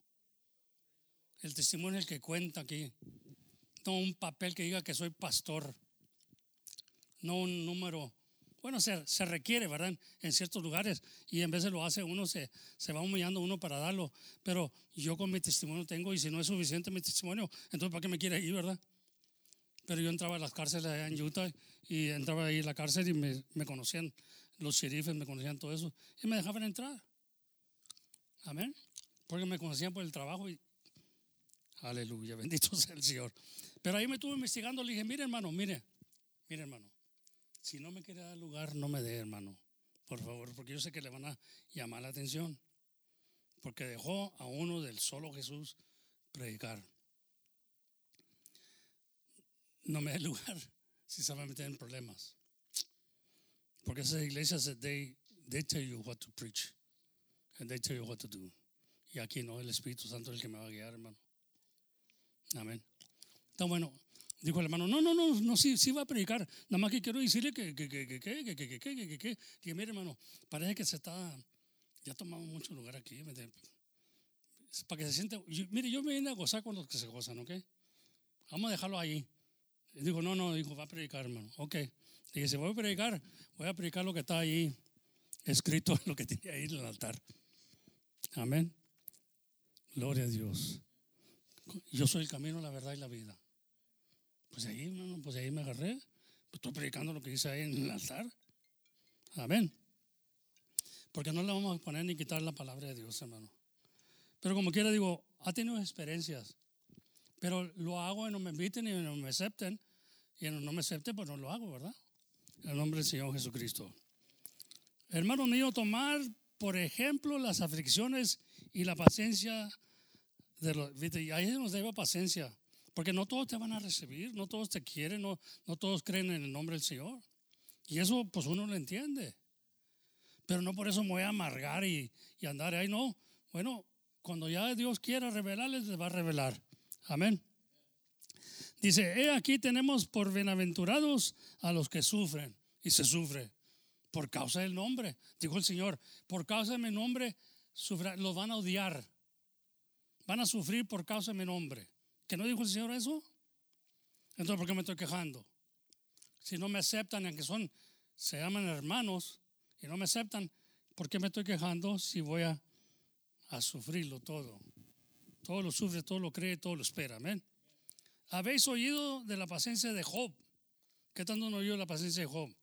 El testimonio es el que cuenta aquí. No un papel que diga que soy pastor. No un número. Bueno, se, requiere, ¿verdad? En ciertos lugares. Y en de lo hace uno, se, se va humillando uno para darlo. Pero yo con mi testimonio tengo, y si no es suficiente mi testimonio, entonces ¿para qué me quiere ir, verdad? Pero yo entraba a las cárceles allá en Utah y entraba ahí a la cárcel y me, me conocían, los sheriffes me conocían todo eso y me dejaban entrar. Amén. Porque me conocían por el trabajo y aleluya, bendito sea el Señor. Pero ahí me estuve investigando, le dije, mire hermano, mire, mire hermano, si no me quiere dar lugar, no me dé hermano, por favor, porque yo sé que le van a llamar la atención. Porque dejó a uno del solo Jesús predicar. No me dé lugar si se va a problemas. Porque esas iglesias, they, they tell you what to preach. And they tell you what to do. Y aquí no, el Espíritu Santo es el que me va a guiar, hermano. Amén. Está bueno. Dijo el hermano, no, no, no, no, sí, sí va a predicar. Nada más que quiero decirle que, que, que, que, que, que, que, que, que, que, que. Mire, hermano, parece que se está, ya tomamos mucho lugar aquí. Para que se siente, yo- mire, yo me vine a gozar con los que se gozan, ¿ok? Vamos a dejarlo ahí. Dijo, no, no, dijo, va a predicar, hermano. Ok. Dije, si voy a predicar, voy a predicar lo que está ahí escrito, lo que tiene ahí en el altar. Amén. Gloria a Dios. Yo soy el camino, la verdad y la vida. Pues ahí, hermano, pues ahí me agarré. Pues estoy predicando lo que dice ahí en el altar. Amén. Porque no le vamos a poner ni quitar la palabra de Dios, hermano. Pero como quiera, digo, ha tenido experiencias. Pero lo hago y no me inviten y no me acepten. Y no me acepten, pues no lo hago, ¿verdad? En el nombre del Señor Jesucristo. Hermano mío, tomar, por ejemplo, las aflicciones y la paciencia de los, ahí nos debe paciencia, porque no todos te van a recibir, no todos te quieren, no, no todos creen en el nombre del Señor. Y eso pues uno lo entiende. Pero no por eso me voy a amargar y, y andar ahí, no. Bueno, cuando ya Dios quiera revelarles, les va a revelar. Amén. Dice, he aquí tenemos por bienaventurados a los que sufren, y se sufre por causa del nombre. Dijo el Señor, por causa de mi nombre, los van a odiar. Van a sufrir por causa de mi nombre. ¿Que no dijo el Señor eso? Entonces, ¿por qué me estoy quejando? Si no me aceptan, aunque son, se llaman hermanos, y no me aceptan, ¿por qué me estoy quejando si voy a, a sufrirlo todo? Todo lo sufre, todo lo cree, todo lo espera. Amén. Habéis oído de la paciencia de Job. ¿Qué tanto no oyó la paciencia de Job?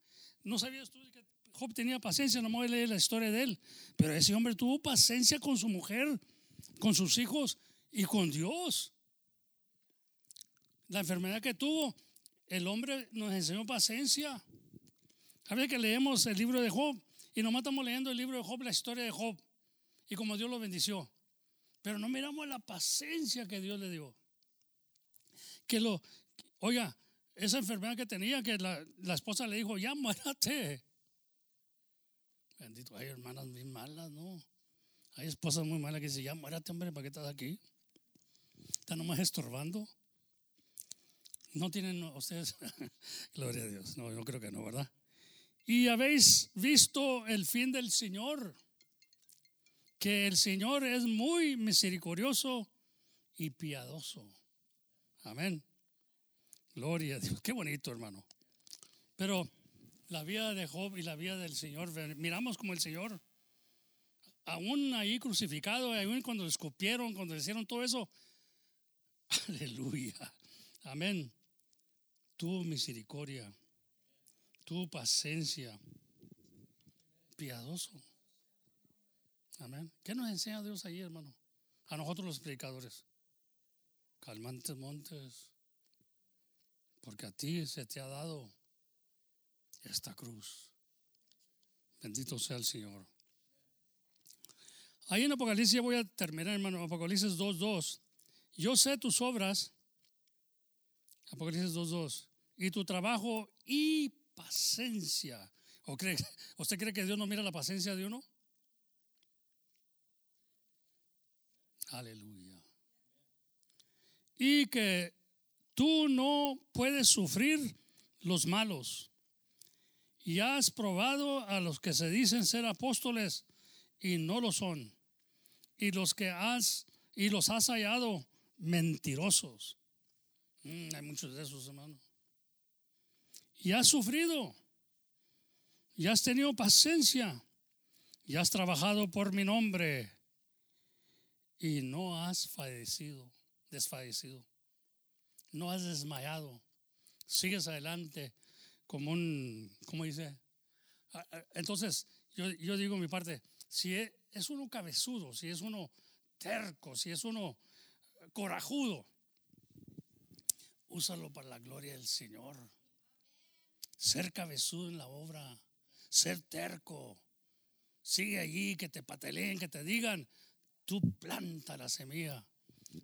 No sabías tú que Job tenía paciencia, no me voy a leer la historia de él. Pero ese hombre tuvo paciencia con su mujer, con sus hijos y con Dios. La enfermedad que tuvo, el hombre nos enseñó paciencia. Veces que leemos el libro de Job y nomás estamos leyendo el libro de Job, la historia de Job y como Dios lo bendició. Pero no miramos la paciencia que Dios le dio. Que lo, oiga, esa enfermedad que tenía, que la, la esposa le dijo, ya muérate. Bendito, hay hermanas muy malas, ¿no? Hay esposas muy malas que dicen, ya muérate, hombre, ¿para qué estás aquí? ¿Están nomás estorbando? No tienen ustedes, gloria a Dios, no, yo creo que no, ¿verdad? Y habéis visto el fin del Señor, que el Señor es muy misericordioso y piadoso. Amén. Gloria a Dios. Qué bonito, hermano. Pero la vida de Job y la vida del Señor, miramos como el Señor, aún ahí crucificado, aún cuando escupieron, cuando le hicieron todo eso, aleluya. Amén. Tu misericordia, tu paciencia, piadoso. Amén. ¿Qué nos enseña Dios ahí, hermano? A nosotros los predicadores. Calmantes montes, porque a ti se te ha dado esta cruz. Bendito sea el Señor. Ahí en Apocalipsis, voy a terminar, hermano, Apocalipsis 2.2. Yo sé tus obras, Apocalipsis 2.2, y tu trabajo y paciencia. ¿O cree, ¿Usted cree que Dios no mira la paciencia de uno? Aleluya. Y que tú no puedes sufrir los malos. Y has probado a los que se dicen ser apóstoles y no lo son. Y los que has y los has hallado mentirosos. Mm, hay muchos de esos, hermano. Y has sufrido. Y has tenido paciencia. Y has trabajado por mi nombre. Y no has fallecido, desfallecido. No has desmayado. Sigues adelante como un, ¿cómo dice? Entonces, yo, yo digo mi parte, si e, es uno cabezudo, si es uno terco, si es uno corajudo, úsalo para la gloria del Señor. Ser cabezudo en la obra, ser terco. Sigue allí, que te pateleen, que te digan, tú planta la semilla,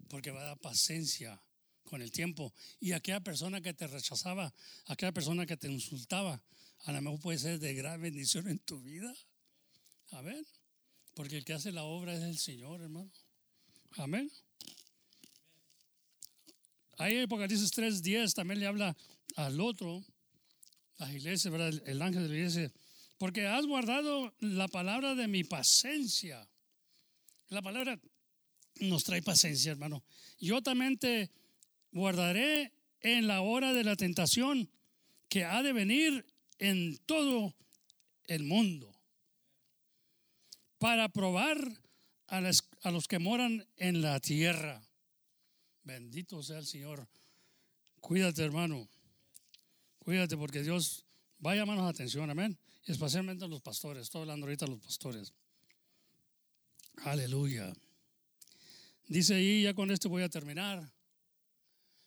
porque va a dar paciencia con el tiempo. Y aquella persona que te rechazaba, aquella persona que te insultaba, a lo mejor puede ser de gran bendición en tu vida. Amén. Porque el que hace la obra es el Señor, hermano. Amén. Ahí en Apocalipsis 3:10 también le habla al otro, la iglesia, ¿verdad? el ángel de la iglesia, porque has guardado la palabra de mi paciencia. La palabra nos trae paciencia, hermano. Yo también te guardaré en la hora de la tentación que ha de venir en todo el mundo para probar a, los que moran en la tierra. Bendito sea el Señor. Cuídate, hermano. Cuídate porque Dios va a llamarnos la atención, amén. especialmente a los pastores. Estoy hablando ahorita a los pastores. Aleluya. Dice ahí, ya con esto voy a terminar.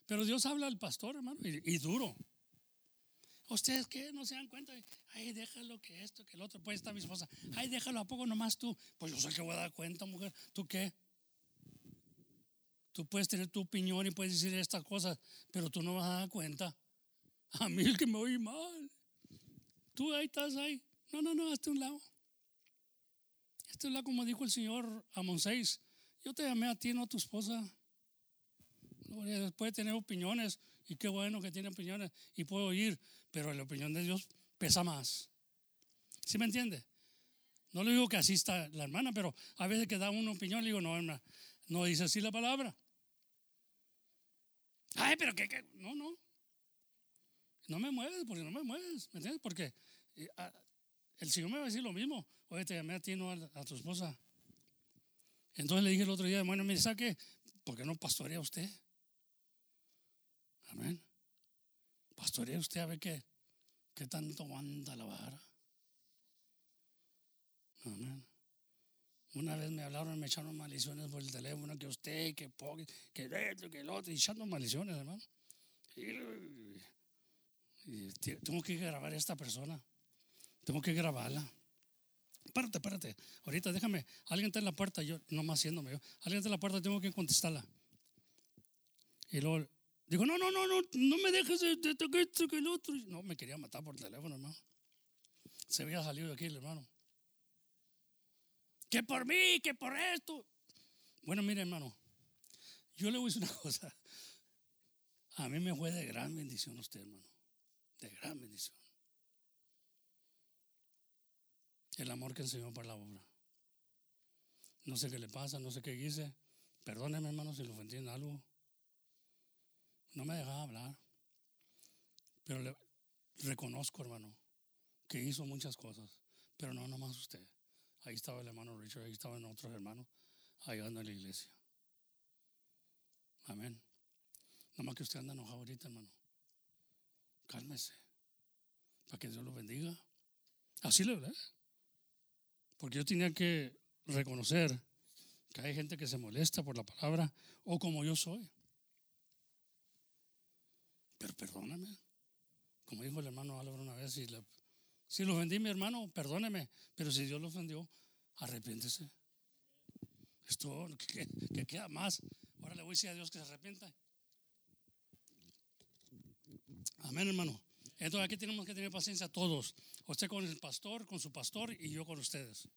Pero Dios habla al pastor, hermano, y, duro. ¿Ustedes qué? ¿No se dan cuenta? Ay, déjalo que esto, que el otro. Pues está mi esposa. Ay, déjalo a poco nomás tú. Pues yo sé que voy a dar cuenta, mujer. ¿Tú qué? Tú puedes tener tu opinión y puedes decir estas cosas, pero tú no vas a dar cuenta. A mí el que me oí mal. Tú ahí estás ahí. No, no, no, hazte un lado. Este es la como dijo el Señor a Monseis. Yo te llamé a ti, no a tu esposa. Puede tener opiniones y qué bueno que tiene opiniones y puedo oír, pero la opinión de Dios pesa más. ¿Sí me entiende? No le digo que así está la hermana, pero a veces que da una opinión le digo, no, hermana, no dice así la palabra. Ay, pero que, no, no. No me mueves, porque no me mueves, ¿me entiendes? Porque eh, ah, el Señor me va a decir lo mismo. Oye, te llamé a ti, no a, tu esposa. Entonces le dije el otro día, bueno, mire, ¿sabe qué? ¿Por qué no pastorea usted? Amén. Pastorea usted a ver qué, qué tanto anda la vara. Amén. Una vez me hablaron, me echaron maldiciones por el teléfono, que usted, que pobre, que esto, que el otro, y echando maldiciones, hermano. Y, tengo que grabar a esta persona. Tengo que grabarla. Párate, párate. Ahorita déjame. Alguien está en la puerta, yo nomás haciéndome yo. Alguien está en la puerta, tengo que contestarla. Y luego digo, no, no, no, no, no me dejes de, esto, que el otro. No, me quería matar por teléfono, hermano. Se había salido de aquí hermano. Que por mí, que por esto. Bueno, mire, hermano, yo le voy a decir una cosa. A mí me fue de gran bendición usted, hermano. De gran bendición. El amor que enseñó para la obra. No sé qué le pasa, no sé qué hice. Perdóneme, hermano, si le ofendí en algo. No me dejaba hablar. Pero le reconozco, hermano, que hizo muchas cosas. Pero no nomás usted. Ahí estaba el hermano Richard, ahí estaban otros hermanos ayudando a la iglesia. Amén. Nomás que usted anda enojado ahorita, hermano. Cálmese. Para que Dios lo bendiga. Así le hablé. Porque yo tenía que reconocer que hay gente que se molesta por la palabra o como yo soy. Pero perdóname. Como dijo el hermano Álvaro una vez, si, si lo ofendí mi hermano, perdóneme. Pero si Dios lo ofendió, arrepiéntese. Esto, que, que queda más. Ahora le voy a decir a Dios que se arrepienta. Amén, hermano. Entonces aquí tenemos que tener paciencia todos. Usted con el pastor, con su pastor y yo con ustedes.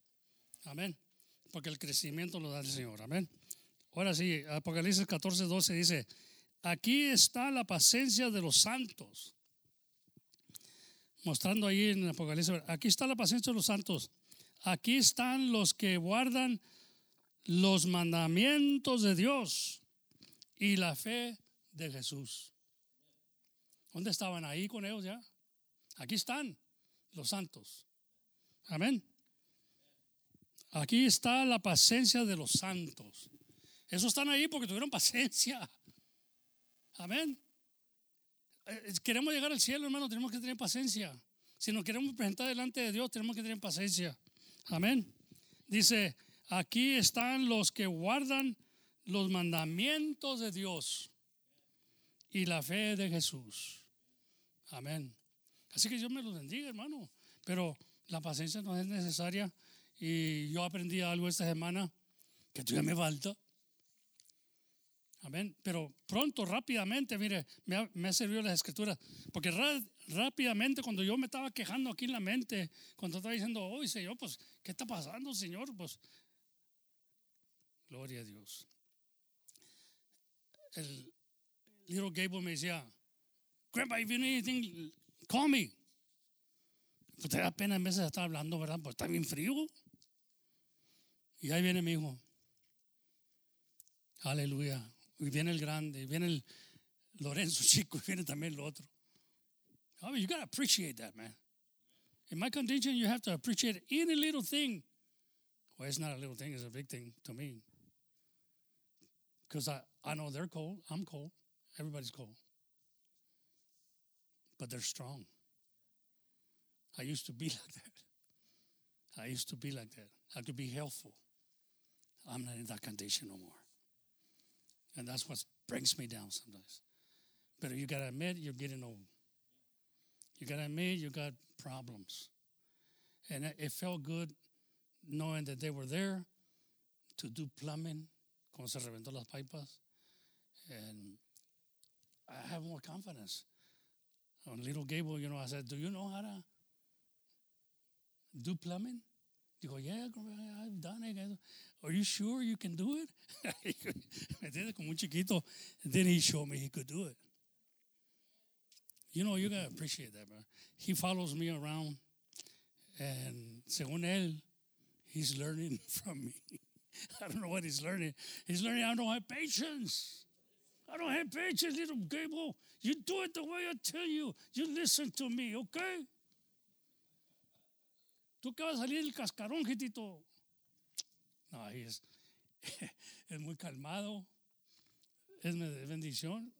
Amén. Porque el crecimiento lo da el Señor. Amén. Ahora sí, Apocalipsis 14, 12 dice, aquí está la paciencia de los santos. Mostrando ahí en Apocalipsis, aquí está la paciencia de los santos. Aquí están los que guardan los mandamientos de Dios y la fe de Jesús. ¿Dónde estaban ahí con ellos ya? Aquí están los santos. Amén. Aquí está la paciencia de los santos. Esos están ahí porque tuvieron paciencia. Amén. Eh, Queremos llegar al cielo, hermano, tenemos que tener paciencia. Si nos queremos presentar delante de Dios, tenemos que tener paciencia. Amén. Dice, aquí están los que guardan los mandamientos de Dios y la fe de Jesús. Amén. Así que Dios me los bendiga, hermano. Pero la paciencia no es necesaria. Y yo aprendí algo esta semana que todavía me falta. Amén. Pero pronto, rápidamente, mire, me ha, me ha servido las escrituras. Porque ra- rápidamente, cuando yo me estaba quejando aquí en la mente, cuando estaba diciendo, oh, Señor, pues, ¿qué está pasando, Señor? Pues, gloria a Dios. El little Gable me decía, Grandpa, if you need anything, call me. Pues te da pena en veces estar hablando, ¿verdad? Pues está bien frío. Y ahí viene mi hijo. Aleluya. Y viene el grande, y viene el Lorenzo chico, y viene también el otro. I mean, you got to appreciate that, man. In my condition, you have to appreciate any little thing. Well, it's not a little thing, it's a big thing to me. Because I, I know they're cold, I'm cold, everybody's cold. But they're strong. I used to be like that. I used to be like that. I could be helpful. I'm not in that condition no more. And that's what brings me down sometimes. But you got to admit you're getting old. You got to admit you got problems. And it- felt good knowing that they were there to do plumbing, cuando se reventó las pipas. And I have more confidence. On Little Gable, you know, I said, Do you know how to do plumbing? Digo, yeah, I've done it. Are you sure you can do it? Como un chiquito. Then he showed me he could do it. You know, you gotta appreciate that, man. He follows me around, and según él, he's learning from me. I don't know what he's learning. He's learning I don't have patience. I don't have patience, little Gable. You do it the way I tell you. You listen to me, okay? Tú que vas a salir el cascarón, Gitito. No, ahí es, es muy calmado. Es bendición.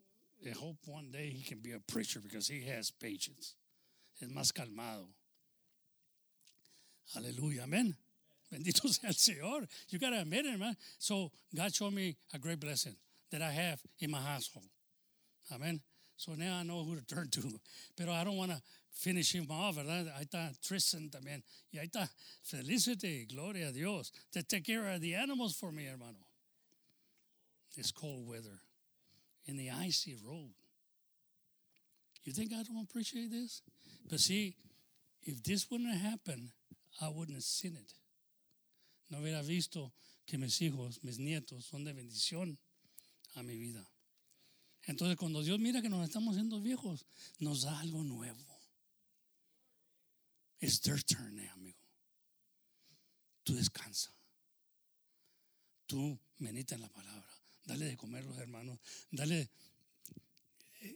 I hope one day he can be a preacher because he has patience. Es más calmado. Aleluya, amén. Bendito sea el Señor. You got to admit it, man. So God showed me a great blessing that I have in my household. Amen. So now I know who to turn to. Pero I don't want to finish him off, ¿verdad? Ahí está Tristan también. Y ahí está Felicity, gloria a Dios. To take care of the animals for me, hermano. It's cold weather in the icy road. You think I don't appreciate this? But see, if this wouldn't have happened, I wouldn't have seen it. No hubiera visto que mis hijos, mis nietos, son de bendición a mi vida. Entonces, cuando Dios mira que nos estamos haciendo viejos, nos da algo nuevo. It's their turn, eh, amigo. Tú descansa. Tú medita en la palabra. Dale de comer los hermanos. Dale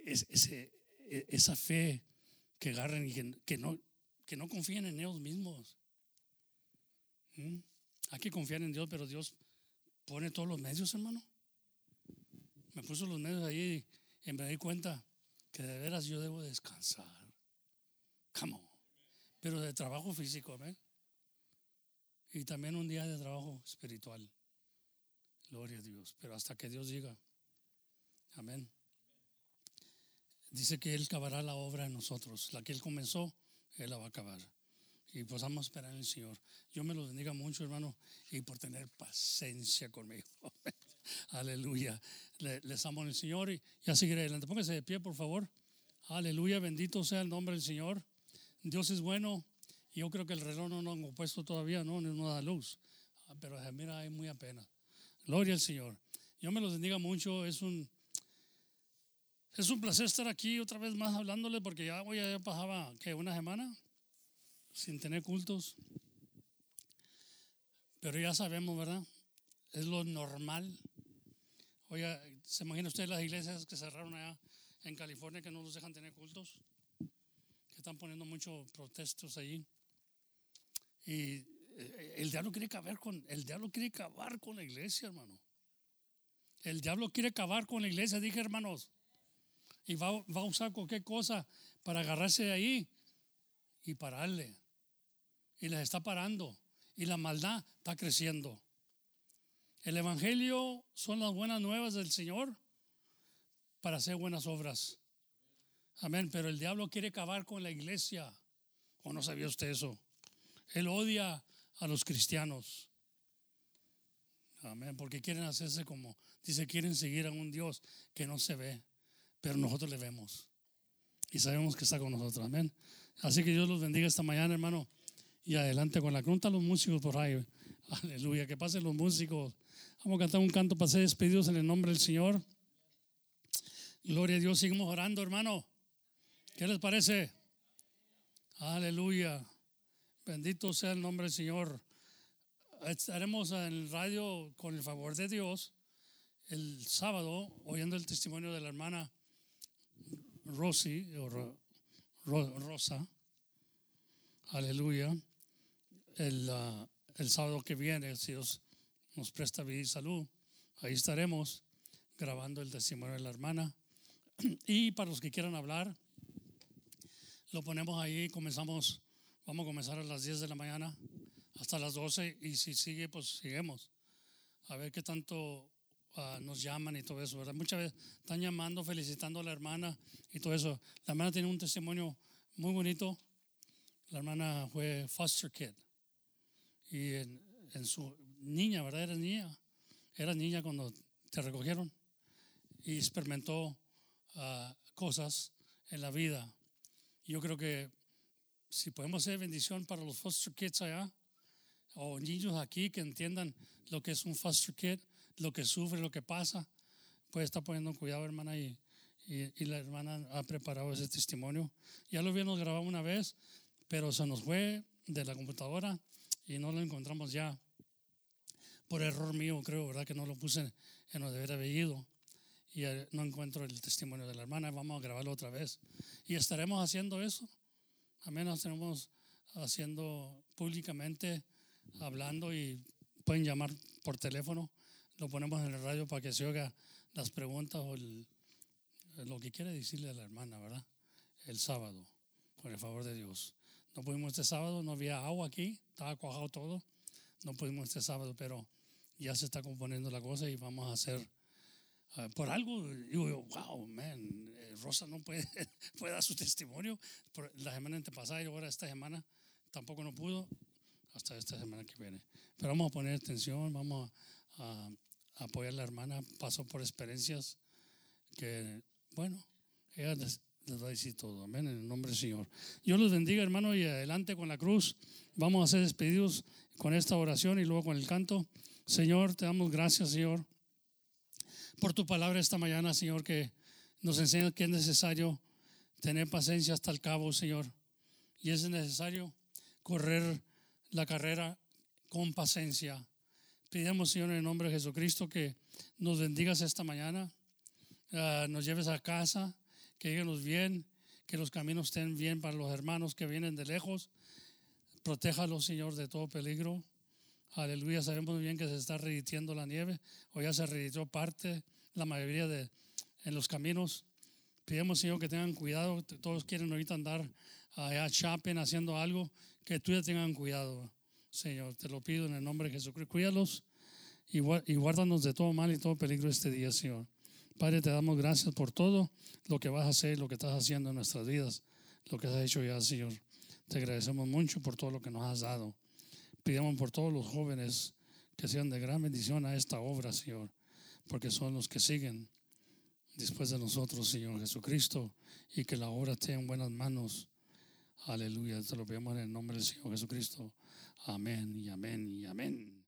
ese, esa fe que agarren y que, no, que confíen en ellos mismos. ¿Mm? Hay que confiar en Dios, pero Dios pone todos los medios, hermano. Me puso los medios ahí y me di cuenta que de veras yo debo descansar. Come. Pero de trabajo físico, amén. Y también un día de trabajo espiritual. Gloria a Dios. Pero hasta que Dios diga, amén. Dice que Él acabará la obra en nosotros. La que Él comenzó, Él la va a acabar. Y pues vamos a esperar en el Señor. Yo me lo bendiga mucho, hermano, y por tener paciencia conmigo. Aleluya. Les amo el Señor y ya seguiré adelante. Póngase de pie, por favor. Aleluya. Bendito sea el nombre del Señor. Dios es bueno. Yo creo que el reloj no lo han puesto todavía, no, no da luz. Ah, pero mira, hay muy apenas. Gloria al Señor. Yo me los bendiga mucho. Es un, es un placer estar aquí otra vez más hablándole porque ya, voy ya pasaba que una semana sin tener cultos. Pero ya sabemos, ¿verdad? Es lo normal. Oiga, ¿se imagina usted las iglesias que cerraron allá en California que no los dejan tener cultos? Que están poniendo muchos protestos allí. Y eh, el diablo quiere acabar con el diablo quiere acabar con la iglesia, hermano. El diablo quiere acabar con la iglesia, dije, hermanos. Y va, va a usar cualquier cosa para agarrarse de ahí y pararle. Y les está parando. Y la maldad está creciendo. El Evangelio son las buenas nuevas del Señor para hacer buenas obras. Amén. Pero el diablo quiere acabar con la iglesia. ¿O no sabía usted eso? Él odia a los cristianos. Amén. Porque quieren hacerse como, dice, quieren seguir a un Dios que no se ve, pero nosotros le vemos. Y sabemos que está con nosotros. Amén. Así que Dios los bendiga esta mañana, hermano. Y adelante con la crunta los músicos por ahí. Aleluya. Que pasen los músicos. Vamos a cantar un canto para ser despedidos en el nombre del Señor. Gloria a Dios. Seguimos orando, hermano. ¿Qué les parece? Aleluya. Bendito sea el nombre del Señor. Estaremos en el radio con el favor de Dios el sábado oyendo el testimonio de la hermana Rosy o Rosa. Aleluya. El, uh, el, sábado que viene, si Dios nos presta vida y salud, ahí estaremos grabando el testimonio de la hermana. Y para los que quieran hablar, lo ponemos ahí, comenzamos, vamos a comenzar a las 10 de la mañana hasta las 12 y si sigue, pues seguimos. A ver qué tanto uh, nos llaman y todo eso, ¿verdad? Muchas veces están llamando, felicitando a la hermana y todo eso. La hermana tiene un testimonio muy bonito. La hermana fue foster kid. Y en, su niña, ¿verdad? Era niña. Era niña cuando te recogieron. Y experimentó ah, cosas en la vida. Yo creo que si podemos hacer bendición para los foster kids allá, o niños aquí que entiendan lo que es un foster kid, lo que sufre, lo que pasa, pues está poniendo cuidado, hermana, y y, la hermana ha preparado ese testimonio. Ya lo habíamos grabado una vez, pero se nos fue de la computadora y no lo encontramos ya. Por error mío, creo, ¿verdad? Que no lo puse en lo de haber ido. y eh, no encuentro el testimonio de la hermana, vamos a grabarlo otra vez. Y estaremos haciendo eso. Amén, nos estaremos haciendo públicamente, hablando y pueden llamar por teléfono. Lo ponemos en el radio para que se oiga las preguntas o lo que quiere decirle a la hermana, ¿verdad? El sábado, por el favor de Dios. No pudimos este sábado, no había agua aquí, estaba cuajado todo. No pudimos este sábado, pero ya se está componiendo la cosa y vamos a hacer Ah, por algo, digo, wow, man, eh, Rosa no puede, puede dar su testimonio. Por la semana antepasada y ahora esta semana tampoco no pudo, hasta esta semana que viene. Pero vamos a poner atención, vamos a, apoyar a la hermana. Pasó por experiencias que, bueno, ella les, va a todo. Amén, en el nombre del Señor. Dios los bendiga, hermano, y adelante con la cruz. Vamos a ser despedidos con esta oración y luego con el canto. Señor, te damos gracias, Señor por tu palabra esta mañana, Señor, que nos enseña que es necesario tener paciencia hasta el cabo, Señor. Y es necesario correr la carrera con paciencia. Pidemos, Señor, en el nombre de Jesucristo, que nos bendigas esta mañana, ah, nos lleves a casa, que lleguemos bien, que los caminos estén bien para los hermanos que vienen de lejos. Protéjalos, Señor, de todo peligro. Aleluya, sabemos bien que se está reditiendo la nieve, o ya se reditió parte, la mayoría de en los caminos. Pidemos, Señor, que tengan cuidado. Todos quieren ahorita andar allá shopping, haciendo algo, que tú ya tengan cuidado, Señor. Te lo pido en el nombre de Jesucristo. Cuídalos y guárdanos de todo mal y todo peligro este día, Señor. Padre, te damos gracias por todo lo que vas a hacer, lo que estás haciendo en nuestras vidas, lo que has hecho ya, Señor. Te agradecemos mucho por todo lo que nos has dado. Pidamos por todos los jóvenes que sean de gran bendición a esta obra, Señor, porque son los que siguen después de nosotros, Señor Jesucristo, y que la obra esté en buenas manos. Aleluya, te lo pedimos en el nombre del Señor Jesucristo. Amén y amén y amén.